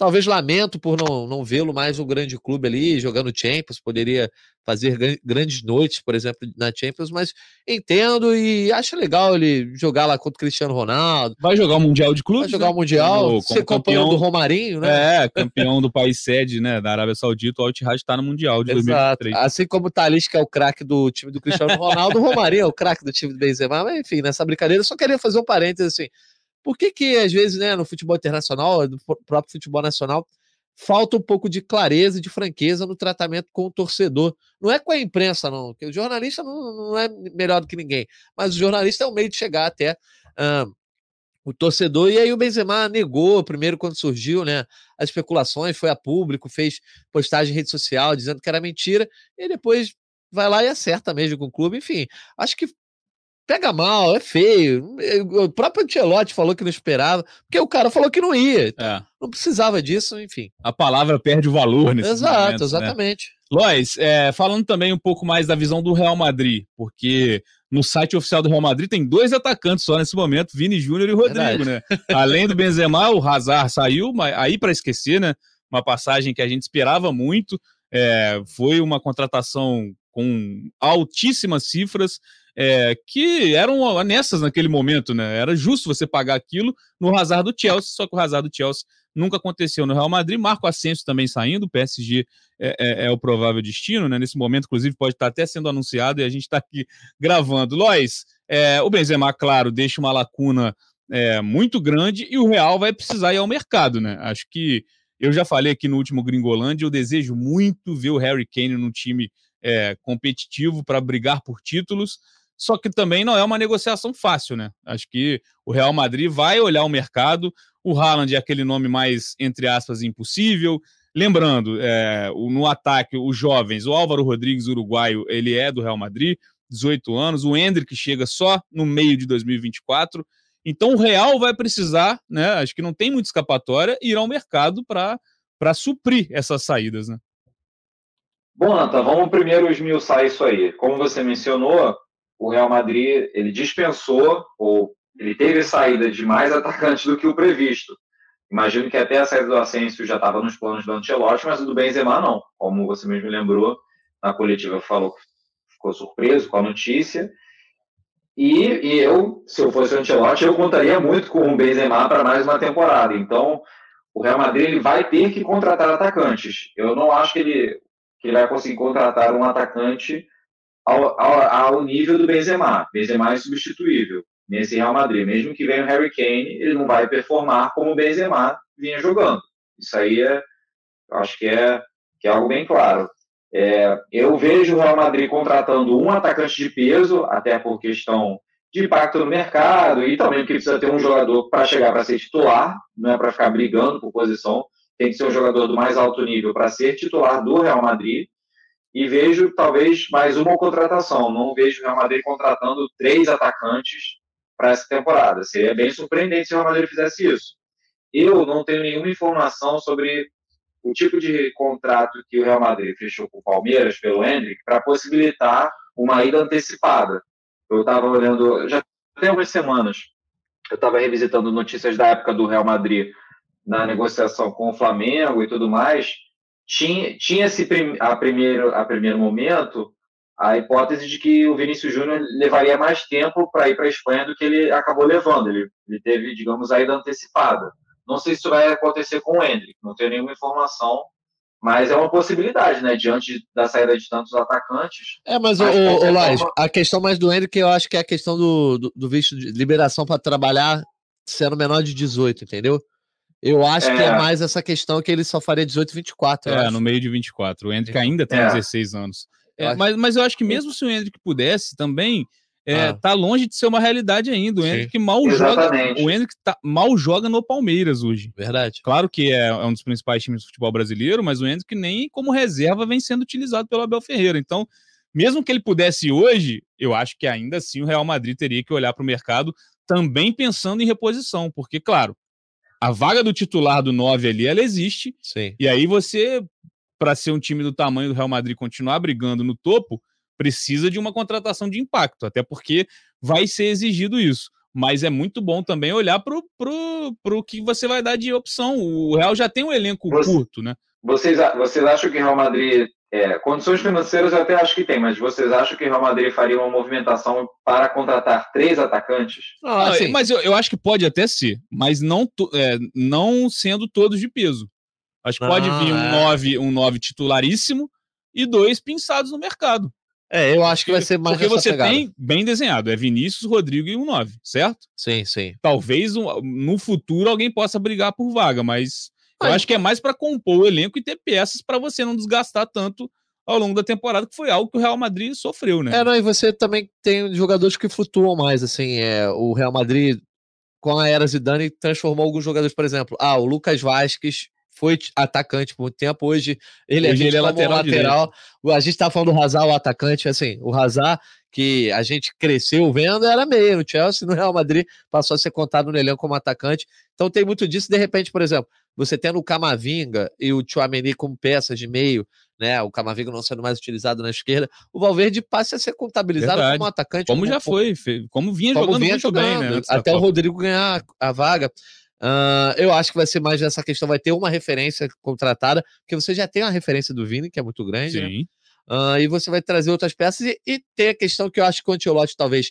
talvez lamento por não, não vê-lo mais no grande clube ali, jogando Champions, poderia fazer grandes noites, por exemplo, na Champions, mas entendo e acho legal ele jogar lá contra o Cristiano Ronaldo. Vai jogar o Mundial de Clubes? Vai jogar né? o Mundial, como, ser campeão do Romarinho, né? É, campeão do país sede, né, da Arábia Saudita, o Al-Ittihad está no Mundial de Exato. 2023. Assim como o Thalys, que é o craque do time do Cristiano Ronaldo, o Romarinho é o craque do time do Benzema, mas enfim, nessa brincadeira, eu só queria fazer um parênteses assim, por que que às vezes, né, no futebol internacional, no próprio futebol nacional, falta um pouco de clareza e de franqueza no tratamento com o torcedor. Não é com a imprensa, não, porque o jornalista não, não é melhor do que ninguém, mas o jornalista é o meio de chegar até uh, o torcedor. E aí o Benzema negou, primeiro quando surgiu, né, as especulações, foi a público, fez postagem em rede social dizendo que era mentira, e depois vai lá e acerta mesmo com o clube. Enfim, acho que pega mal, é feio. O próprio Ancelotti falou que não esperava, porque o cara falou que não ia. Então é. Não precisava disso, enfim. A palavra perde o valor nesse Exato, momentos, né? exatamente. Né? Lois, é, falando também um pouco mais da visão do Real Madrid, porque no site oficial do Real Madrid tem dois atacantes só nesse momento, Vini Júnior e Rodrigo, Verdade. né? Além do Benzema, o Hazard saiu, mas aí para esquecer, né? Uma passagem que a gente esperava muito, é, foi uma contratação com altíssimas cifras, é, que eram honestas naquele momento, né? Era justo você pagar aquilo no Hazard do Chelsea, só que o Hazard do Chelsea nunca aconteceu no Real Madrid. Marco Asensio também saindo, o PSG é, é, é, o provável destino, né? Nesse momento, inclusive, pode estar até sendo anunciado e a gente está aqui gravando. Lois, é, o Benzema, claro, deixa uma lacuna é, muito grande e o Real vai precisar ir ao mercado, né? Acho que eu já falei aqui no último Gringolândia, eu desejo muito ver o Harry Kane num time é, competitivo para brigar por títulos só que também não é uma negociação fácil, né? Acho que o Real Madrid vai olhar o mercado, o Haaland é aquele nome mais, entre aspas, impossível. Lembrando, é, no ataque, os jovens, o Álvaro Rodrigues, uruguaio, ele é do Real Madrid, 18 anos, o Hendrick chega só no meio de 2024. Então o Real vai precisar, né? Acho que não tem muita escapatória, ir ao mercado para suprir essas saídas, né? Bom, Nathan, vamos primeiro esmiuçar isso aí. Como você mencionou, o Real Madrid ele dispensou ou ele teve saída de mais atacantes do que o previsto. Imagino que até a saída do Asensio já estava nos planos do Ancelotti, mas o do Benzema não. Como você mesmo lembrou, na coletiva falou que ficou surpreso com a notícia. E, e eu, se eu fosse o Ancelotti, eu contaria muito com o Benzema para mais uma temporada. Então, o Real Madrid ele vai ter que contratar atacantes. Eu não acho que ele, que ele vai conseguir contratar um atacante ao, ao, ao nível do Benzema. Benzema é insubstituível nesse Real Madrid. Mesmo que venha o Harry Kane, ele não vai performar como o Benzema vinha jogando. Isso aí é, acho que é, que é algo bem claro. É, eu vejo o Real Madrid contratando um atacante de peso, até por questão de impacto no mercado e também porque precisa ter um jogador para chegar para ser titular, não é para ficar brigando por posição, tem que ser um jogador do mais alto nível para ser titular do Real Madrid e vejo talvez mais uma contratação. Não vejo o Real Madrid contratando três atacantes para essa temporada. Seria bem surpreendente se o Real Madrid fizesse isso. Eu não tenho nenhuma informação sobre o tipo de contrato que o Real Madrid fechou com o Palmeiras pelo Hendrick para possibilitar uma ida antecipada. Eu estava olhando, já tem algumas semanas, eu estava revisitando notícias da época do Real Madrid na negociação com o Flamengo e tudo mais, tinha, tinha esse prim, a, primeiro, a primeiro momento a hipótese de que o Vinícius Júnior levaria mais tempo para ir para a Espanha do que ele acabou levando. Ele, ele teve, digamos, a ida antecipada. Não sei se isso vai acontecer com o Hendrick, não tenho nenhuma informação, mas é uma possibilidade, né? Diante da saída de tantos atacantes. É, mas, mas o, o forma... a questão mais do Hendrick, eu acho que é a questão do, do, do visto de liberação para trabalhar sendo menor de 18, entendeu? Eu acho é. que é mais essa questão que ele só faria 18 e 24. É, acho. no meio de 24. O Hendrick ainda tem é. 16 anos. É, mas, mas eu acho que mesmo se o Hendrick pudesse também, é, ah. tá longe de ser uma realidade ainda. O Hendrick mal Exatamente. joga. O Hendrick tá, mal joga no Palmeiras hoje. Verdade. Claro que é, é, um dos principais times do futebol brasileiro, mas o Hendrick nem como reserva vem sendo utilizado pelo Abel Ferreira. Então, mesmo que ele pudesse hoje, eu acho que ainda assim o Real Madrid teria que olhar para o mercado também pensando em reposição, porque, claro, a vaga do titular do 9 ali, ela existe. Sim. E aí você, para ser um time do tamanho do Real Madrid continuar brigando no topo, precisa de uma contratação de impacto, até porque vai ser exigido isso. Mas é muito bom também olhar para o que você vai dar de opção. O Real já tem um elenco você, curto, né? Vocês, vocês acham que o Real Madrid é, condições financeiras eu até acho que tem, mas vocês acham que o Real Madrid faria uma movimentação para contratar três atacantes? Ah, assim, mas eu, eu, acho que pode até ser, mas não, é, não sendo todos de peso. Acho que pode ah, vir um 9 é. um nove titularíssimo e dois pinçados no mercado. É, eu acho que vai ser mais Porque você pegada. tem bem desenhado, é Vinícius, Rodrigo e um 9, certo? Sim, sim. Talvez um, no futuro alguém possa brigar por vaga, mas Eu acho que é mais para compor o elenco e ter peças para você não desgastar tanto ao longo da temporada, que foi algo que o Real Madrid sofreu, né? É, não, e você também tem jogadores que flutuam mais, assim, é, o Real Madrid, com a era Zidane, transformou alguns jogadores, por exemplo, ah, o Lucas Vasquez foi atacante por muito tempo, hoje ele, é ele é lateral. lateral. A gente tá falando do Hazard, o atacante, assim, o Hazard, que a gente cresceu vendo, era meio no Chelsea, no Real Madrid, passou a ser contado no elenco como atacante. Então tem muito disso, de repente, por exemplo, você tendo o Camavinga e o Chouameni como peças de meio, né, o Camavinga não sendo mais utilizado na esquerda, o Valverde passa a ser contabilizado Verdade. como atacante. Como, como já foi, como vinha como jogando vinha muito jogando, bem, né? Até o Rodrigo ganhar a vaga. Uh, eu acho que vai ser mais nessa questão, vai ter uma referência contratada, porque você já tem uma referência do Vini, que é muito grande, né? Sim. Né? Uh, e você vai trazer outras peças, e, e, tem a questão que eu acho que o Ancelotti talvez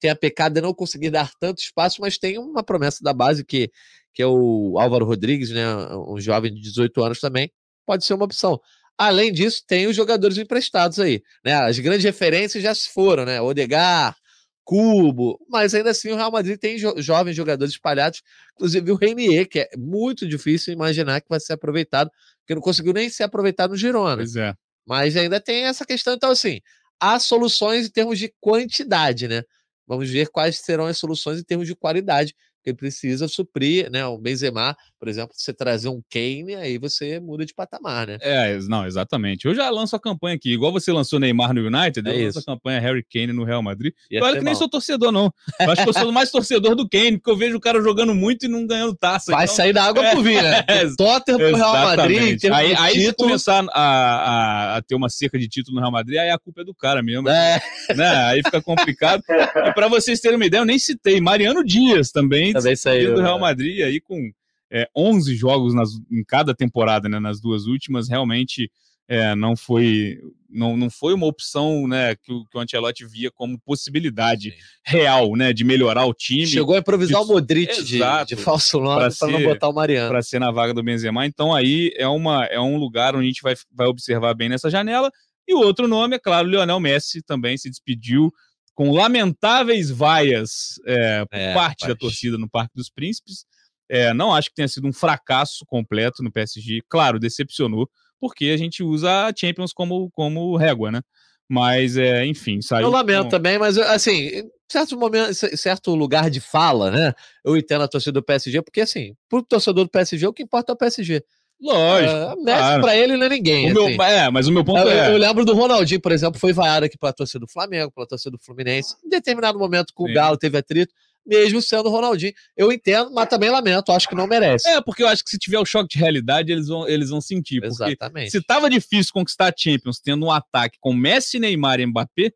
tenha pecado de não conseguir dar tanto espaço, mas tem uma promessa da base que, que é o Álvaro Rodrigues, né, um jovem de 18 anos também, pode ser uma opção. Além disso, tem os jogadores emprestados aí, né? As grandes referências já se foram, né? Odegar, Cubo, mas ainda assim o Real Madrid tem jo jovens jogadores espalhados, inclusive o Reinier, que é muito difícil imaginar que vai ser aproveitado, porque não conseguiu nem ser aproveitado no Girona. Pois é. Mas ainda tem essa questão, então assim, há soluções em termos de quantidade, né? Vamos ver quais serão as soluções em termos de qualidade ele precisa suprir, né? O Benzema, por exemplo, você trazer um Kane, aí você muda de patamar, né? É, não, exatamente. Eu já lanço a campanha aqui, igual você lançou Neymar no United, é eu lanço a campanha Harry Kane no Real Madrid. E olha que nem sou torcedor, não. Eu acho que eu sou mais torcedor do Kane, porque eu vejo o cara jogando muito e não ganhando taça. Vai então... sair da água é, por vir, né? É, Tottenham pro Real Madrid. Aí, aí título... se começar a, a, a, ter uma cerca de título no Real Madrid, aí a culpa é do cara mesmo. É. Né? Aí fica complicado. e para vocês terem uma ideia, eu nem citei Mariano Dias também. Também saiu. Do Real Madrid aí com é, 11 jogos nas, em cada temporada, né, nas duas últimas, realmente é, não foi não, não foi uma opção né, que, o, que o Ancelotti via como possibilidade Sim. real né, de melhorar o time. Chegou a improvisar de, o Modric de, de, falso nome para não botar o Mariano. Para ser na vaga do Benzema. Então aí é, uma, é um lugar onde a gente vai, vai observar bem nessa janela. E o outro nome, é claro, Lionel Messi também se despediu com lamentáveis vaias é, por é, parte da torcida no Parque dos Príncipes. É, não acho que tenha sido um fracasso completo no PSG. Claro, decepcionou, porque a gente usa a Champions como, como régua, né? Mas, é, enfim, saiu. Eu lamento com... também, mas assim, certo momento, certo lugar de fala, né? Eu entendo a torcida do PSG, porque assim, pro torcedor do PSG, o que importa é o PSG. Lógico. Uh, Messi claro. pra ele não é ninguém. Assim. Meu, é, mas o meu ponto eu, é. Eu lembro do Ronaldinho, por exemplo, foi vaiado aqui pela torcida do Flamengo, pela torcida do Fluminense. Em determinado momento com Sim. o Galo teve atrito, mesmo sendo o Ronaldinho. Eu entendo, mas também lamento, acho que não merece. É, porque eu acho que se tiver o choque de realidade, eles vão, eles vão sentir. Exatamente. Se tava difícil conquistar a Champions tendo um ataque com Messi, Neymar e Mbappé,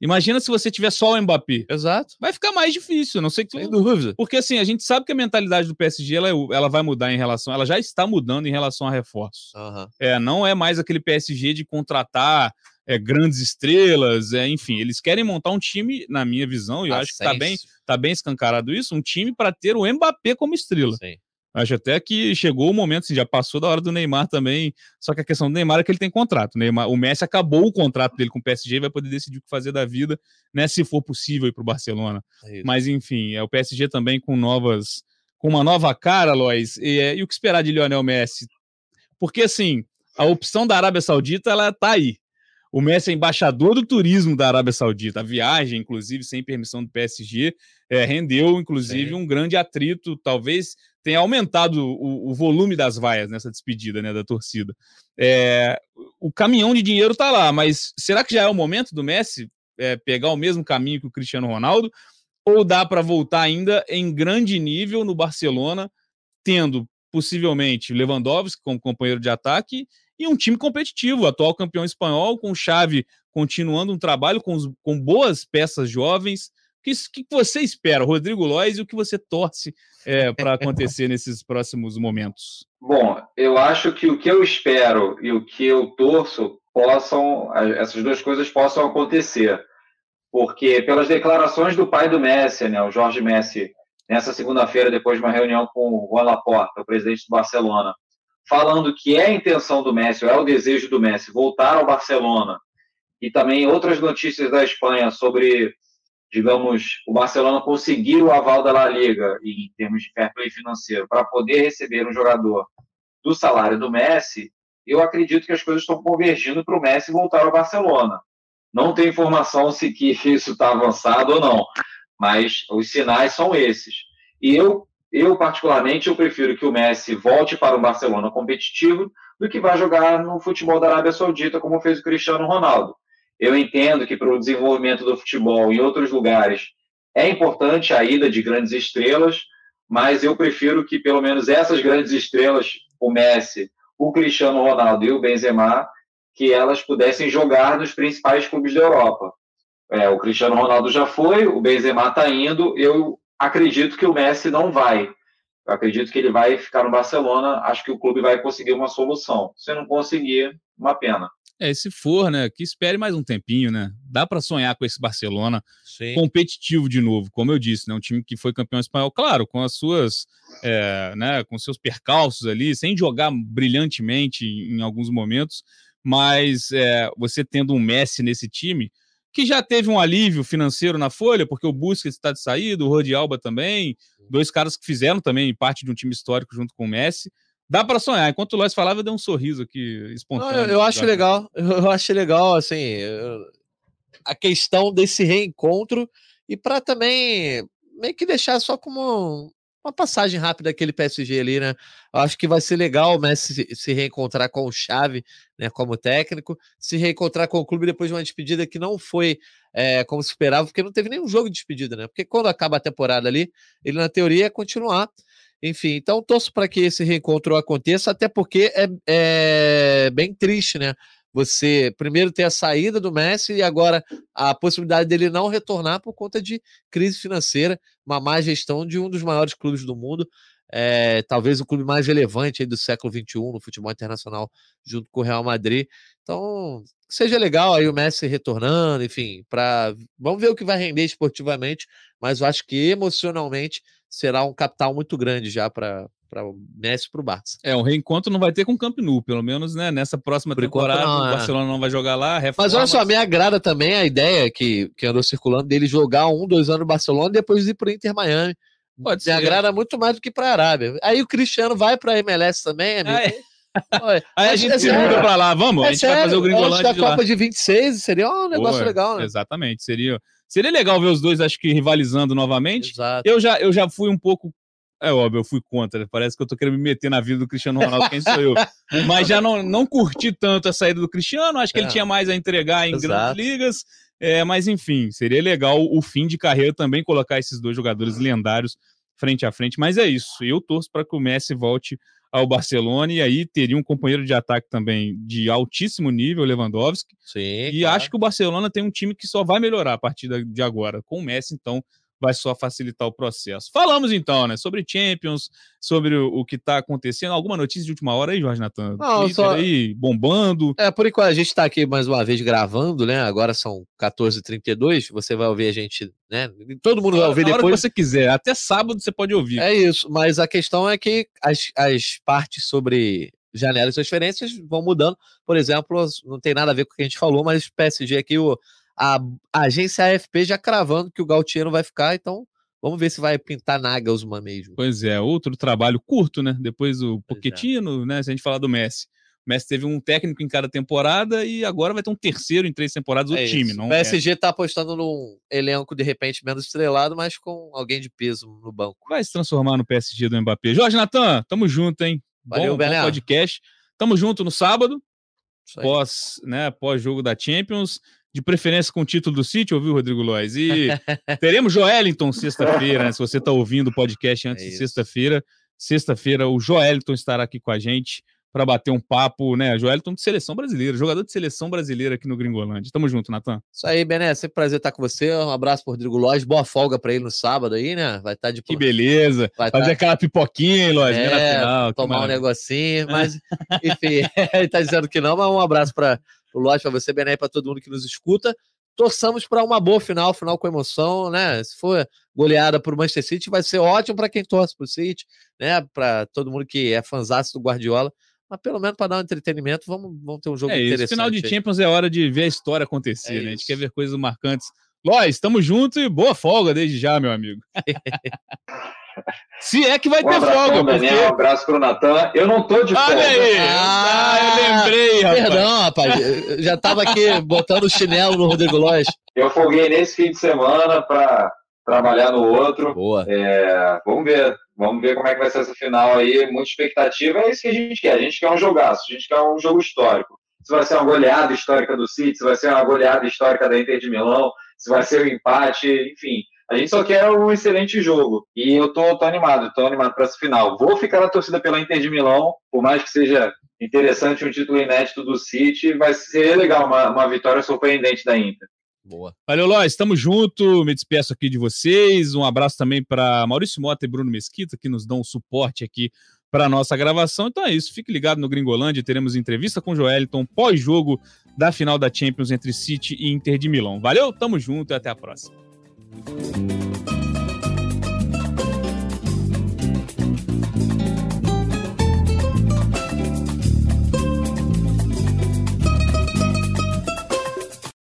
Imagina se você tiver só o Mbappé. Exato. Vai ficar mais difícil, não sei que. Sem dúvida. Porque assim, a gente sabe que a mentalidade do PSG ela, é ela vai mudar em relação. Ela já está mudando em relação a reforços. Uhum. É, não é mais aquele PSG de contratar é, grandes estrelas, é, enfim, eles querem montar um time, na minha visão, e eu acho que está bem, tá bem escancarado isso, um time para ter o Mbappé como estrela. Sim. Acho até que chegou o momento, assim, já passou da hora do Neymar também. Só que a questão do Neymar é que ele tem contrato. O, Neymar, o Messi acabou o contrato dele com o PSG e vai poder decidir o que fazer da vida, né? Se for possível ir para o Barcelona. É Mas enfim, é o PSG também com novas, com uma nova cara, Lois. E, é, e o que esperar de Lionel Messi? Porque assim, a opção da Arábia Saudita ela tá aí. O Messi é embaixador do turismo da Arábia Saudita. A viagem, inclusive, sem permissão do PSG, é, rendeu, inclusive, Sim. um grande atrito, talvez tem aumentado o, o, volume das vaias nessa despedida né, da torcida. É, o caminhão de dinheiro está lá, mas será que já é o momento do Messi é, pegar o mesmo caminho que o Cristiano Ronaldo? Ou dá para voltar ainda em grande nível no Barcelona, tendo possivelmente Lewandowski como companheiro de ataque e um time competitivo, atual campeão espanhol, com chave continuando um trabalho com, com boas peças jovens, o que, que você espera, Rodrigo Lois, e o que você torce é, para acontecer nesses próximos momentos? Bom, eu acho que o que eu espero e o que eu torço possam, essas duas coisas possam acontecer. Porque pelas declarações do pai do Messi, né, o Jorge Messi, nessa segunda-feira, depois de uma reunião com o Juan Laporta, o presidente do Barcelona, falando que é a intenção do Messi, ou é o desejo do Messi, voltar ao Barcelona, e também outras notícias da Espanha sobre digamos, o Barcelona conseguir o aval da La Liga, em termos de fair play financeiro, para poder receber um jogador do salário do Messi, eu acredito que as coisas estão convergindo para o Messi voltar ao Barcelona. Não tem informação se que isso está avançado ou não, mas os sinais são esses. E eu, eu particularmente, eu prefiro que o Messi volte para o Barcelona competitivo do que vá jogar no futebol da Arábia Saudita, como fez o Cristiano Ronaldo. Eu entendo que para o desenvolvimento do futebol em outros lugares é importante a ida de grandes estrelas, mas eu prefiro que pelo menos essas grandes estrelas, o Messi, o Cristiano Ronaldo e o Benzema, que elas pudessem jogar nos principais clubes da Europa. É, o Cristiano Ronaldo já foi, o Benzema está indo, eu acredito que o Messi não vai. Eu acredito que ele vai ficar no Barcelona, acho que o clube vai conseguir uma solução. Se não conseguir, uma pena. É, se for, né, que espere mais um tempinho, né? Dá para sonhar com esse Barcelona Sim. competitivo de novo, como eu disse, né? Um time que foi campeão espanhol, claro, com as suas, é, né, com seus percalços ali, sem jogar brilhantemente em, alguns momentos, mas é, você tendo um Messi nesse time, que já teve um alívio financeiro na folha, porque o Busquets está de saída, o Rodi Alba também, dois caras que fizeram também parte de um time histórico junto com o Messi. Dá para sonhar. Enquanto o Lois falava, eu dei um sorriso aqui espontâneo. Não, eu, eu acho legal. Eu acho legal, assim, a questão desse reencontro e para também meio que deixar só como uma passagem rápida daquele PSG ali, né? Eu acho que vai ser legal o Messi se reencontrar com o Xavi, né, como técnico, se reencontrar com o clube depois de uma despedida que não foi é, como se esperava, porque não teve nenhum jogo de despedida, né? Porque quando acaba a temporada ali, ele na teoria ia continuar. Enfim, então torço para que esse reencontro aconteça, até porque é, é bem triste, né? Você primeiro ter a saída do Messi e agora a possibilidade dele não retornar por conta de crise financeira, uma má gestão de um dos maiores clubes do mundo, é, talvez o clube mais relevante do século XXI no futebol internacional, junto com o Real Madrid. Então, seja legal aí o Messi retornando, enfim, para vamos ver o que vai render esportivamente, mas eu acho que emocionalmente será um capital muito grande já para para o Messi para o Barça. É, um reencontro não vai ter com o Camp Nou, pelo menos, né? Nessa próxima Por temporada, não, o é. Barcelona não vai jogar lá. Reforma, mas olha só, me agrada também a ideia que, que andou circulando dele jogar um, dois anos no Barcelona e depois ir para o Inter Miami. Pode me agrada muito mais do que para a Arábia. Aí o Cristiano vai para a MLS também, amigo. Aí, Aí a gente se muda para lá, vamos? É a gente sério, vai fazer o Gringolândia da Copa de 26, seria um negócio Pô, legal, né? Exatamente, seria Seria legal ver os dois, acho que, rivalizando novamente. Exato. Eu já, eu já fui um pouco. É óbvio, eu fui contra. Parece que eu tô querendo me meter na vida do Cristiano Ronaldo, quem sou eu. Mas já não, não curti tanto a saída do Cristiano. Acho que é. ele tinha mais a entregar em Exato. grandes ligas. É, mas enfim, seria legal o fim de carreira também colocar esses dois jogadores lendários frente a frente. Mas é isso. Eu torço para que o Messi volte ao Barcelona e aí teria um companheiro de ataque também de altíssimo nível, Lewandowski. Sim, e claro. acho que o Barcelona tem um time que só vai melhorar a partir de agora. Com o Messi, então, vai só facilitar o processo. Falamos então, né, sobre Champions, sobre o, o que está acontecendo. Alguma notícia de última hora aí, Jorge Natan? Não, Twitter só... aí bombando. É, por enquanto a gente está aqui mais uma vez gravando, né? Agora são 14h32, você vai ouvir a gente, né? Todo mundo vai ouvir depois. Hora que você quiser, até sábado você pode ouvir. É isso, mas a questão é que as, as partes sobre janelas e transferências vão mudando. Por exemplo, não tem nada a ver com o que a gente falou, mas PSG aqui, o a, a agência AFP já cravando que o Gautier não vai ficar, então vamos ver se vai pintar Nagelsmann mesmo. Pois é, outro trabalho curto, né? Depois o Pochettino, né? Se a gente falar do Messi. O Messi teve um técnico em cada temporada e agora vai ter um terceiro em três temporadas é o time. Não o PSG é. tá apostando num elenco de repente menos estrelado, mas com alguém de peso no banco. Vai se transformar no PSG do Mbappé. Jorge Natan, tamo junto, hein? Valeu, bom, bom podcast. Tamo junto no sábado, pós, né, pós jogo da Champions de preferência com o título do City, ouviu, Rodrigo Lois? E teremos Joelinton sexta-feira, né? Se você está ouvindo o podcast antes é de sexta-feira, sexta-feira o Joelinton estará aqui com a gente para bater um papo, né? Joelton de seleção brasileira, jogador de seleção brasileira aqui no Gringolândia. Tamo junto, Natan. Isso aí, Bené, sempre prazer estar com você. Um abraço pro Rodrigo Lóis, boa folga para ele no sábado aí, né? Vai estar tá de Que beleza. Vai Fazer tá... aquela pipoquinha, hein, Lóis, é, final, tomar um negocinho, mas enfim, ele tá dizendo que não, mas um abraço para o Lóis, para você, Bené, para todo mundo que nos escuta. Torçamos para uma boa final, final com emoção, né? Se for goleada por Manchester City, vai ser ótimo para quem torce pro City, né? Para todo mundo que é fãzaço do Guardiola mas pelo menos para dar um entretenimento, vamos, vamos ter um jogo é interessante. Isso. Final de Champions é hora de ver a história acontecer, é né? A gente quer ver coisas marcantes. Lois, estamos juntos e boa folga desde já, meu amigo. Se é que vai um ter folga. Porque... Daniel, um abraço pro Natan. Eu não tô de folga. Olha aí! Ah, ah, eu lembrei, rapaz. Perdão, rapaz. Já tava aqui botando o chinelo no Rodrigo Lois. Eu folguei nesse fim de semana para trabalhar no outro. Boa. É, vamos ver. Vamos ver como é que vai ser essa final aí. Muita expectativa. É isso que a gente quer. A gente quer um jogaço. A gente quer um jogo histórico. Se vai ser uma goleada histórica do City, se vai ser uma goleada histórica da Inter de Milão, se vai ser um empate, enfim. A gente só quer um excelente jogo. E eu tô, tô animado, tô animado para essa final. Vou ficar na torcida pela Inter de Milão, por mais que seja interessante um título inédito do City, vai ser legal uma, uma vitória surpreendente da Inter. Boa. Valeu, Lois. Estamos junto. Me despeço aqui de vocês. Um abraço também para Maurício Mota e Bruno Mesquita, que nos dão suporte aqui para nossa gravação. Então é isso. Fique ligado no Gringolândia. Teremos entrevista com o Joeliton pós-jogo da final da Champions entre City e Inter de Milão. Valeu, tamo junto e até a próxima.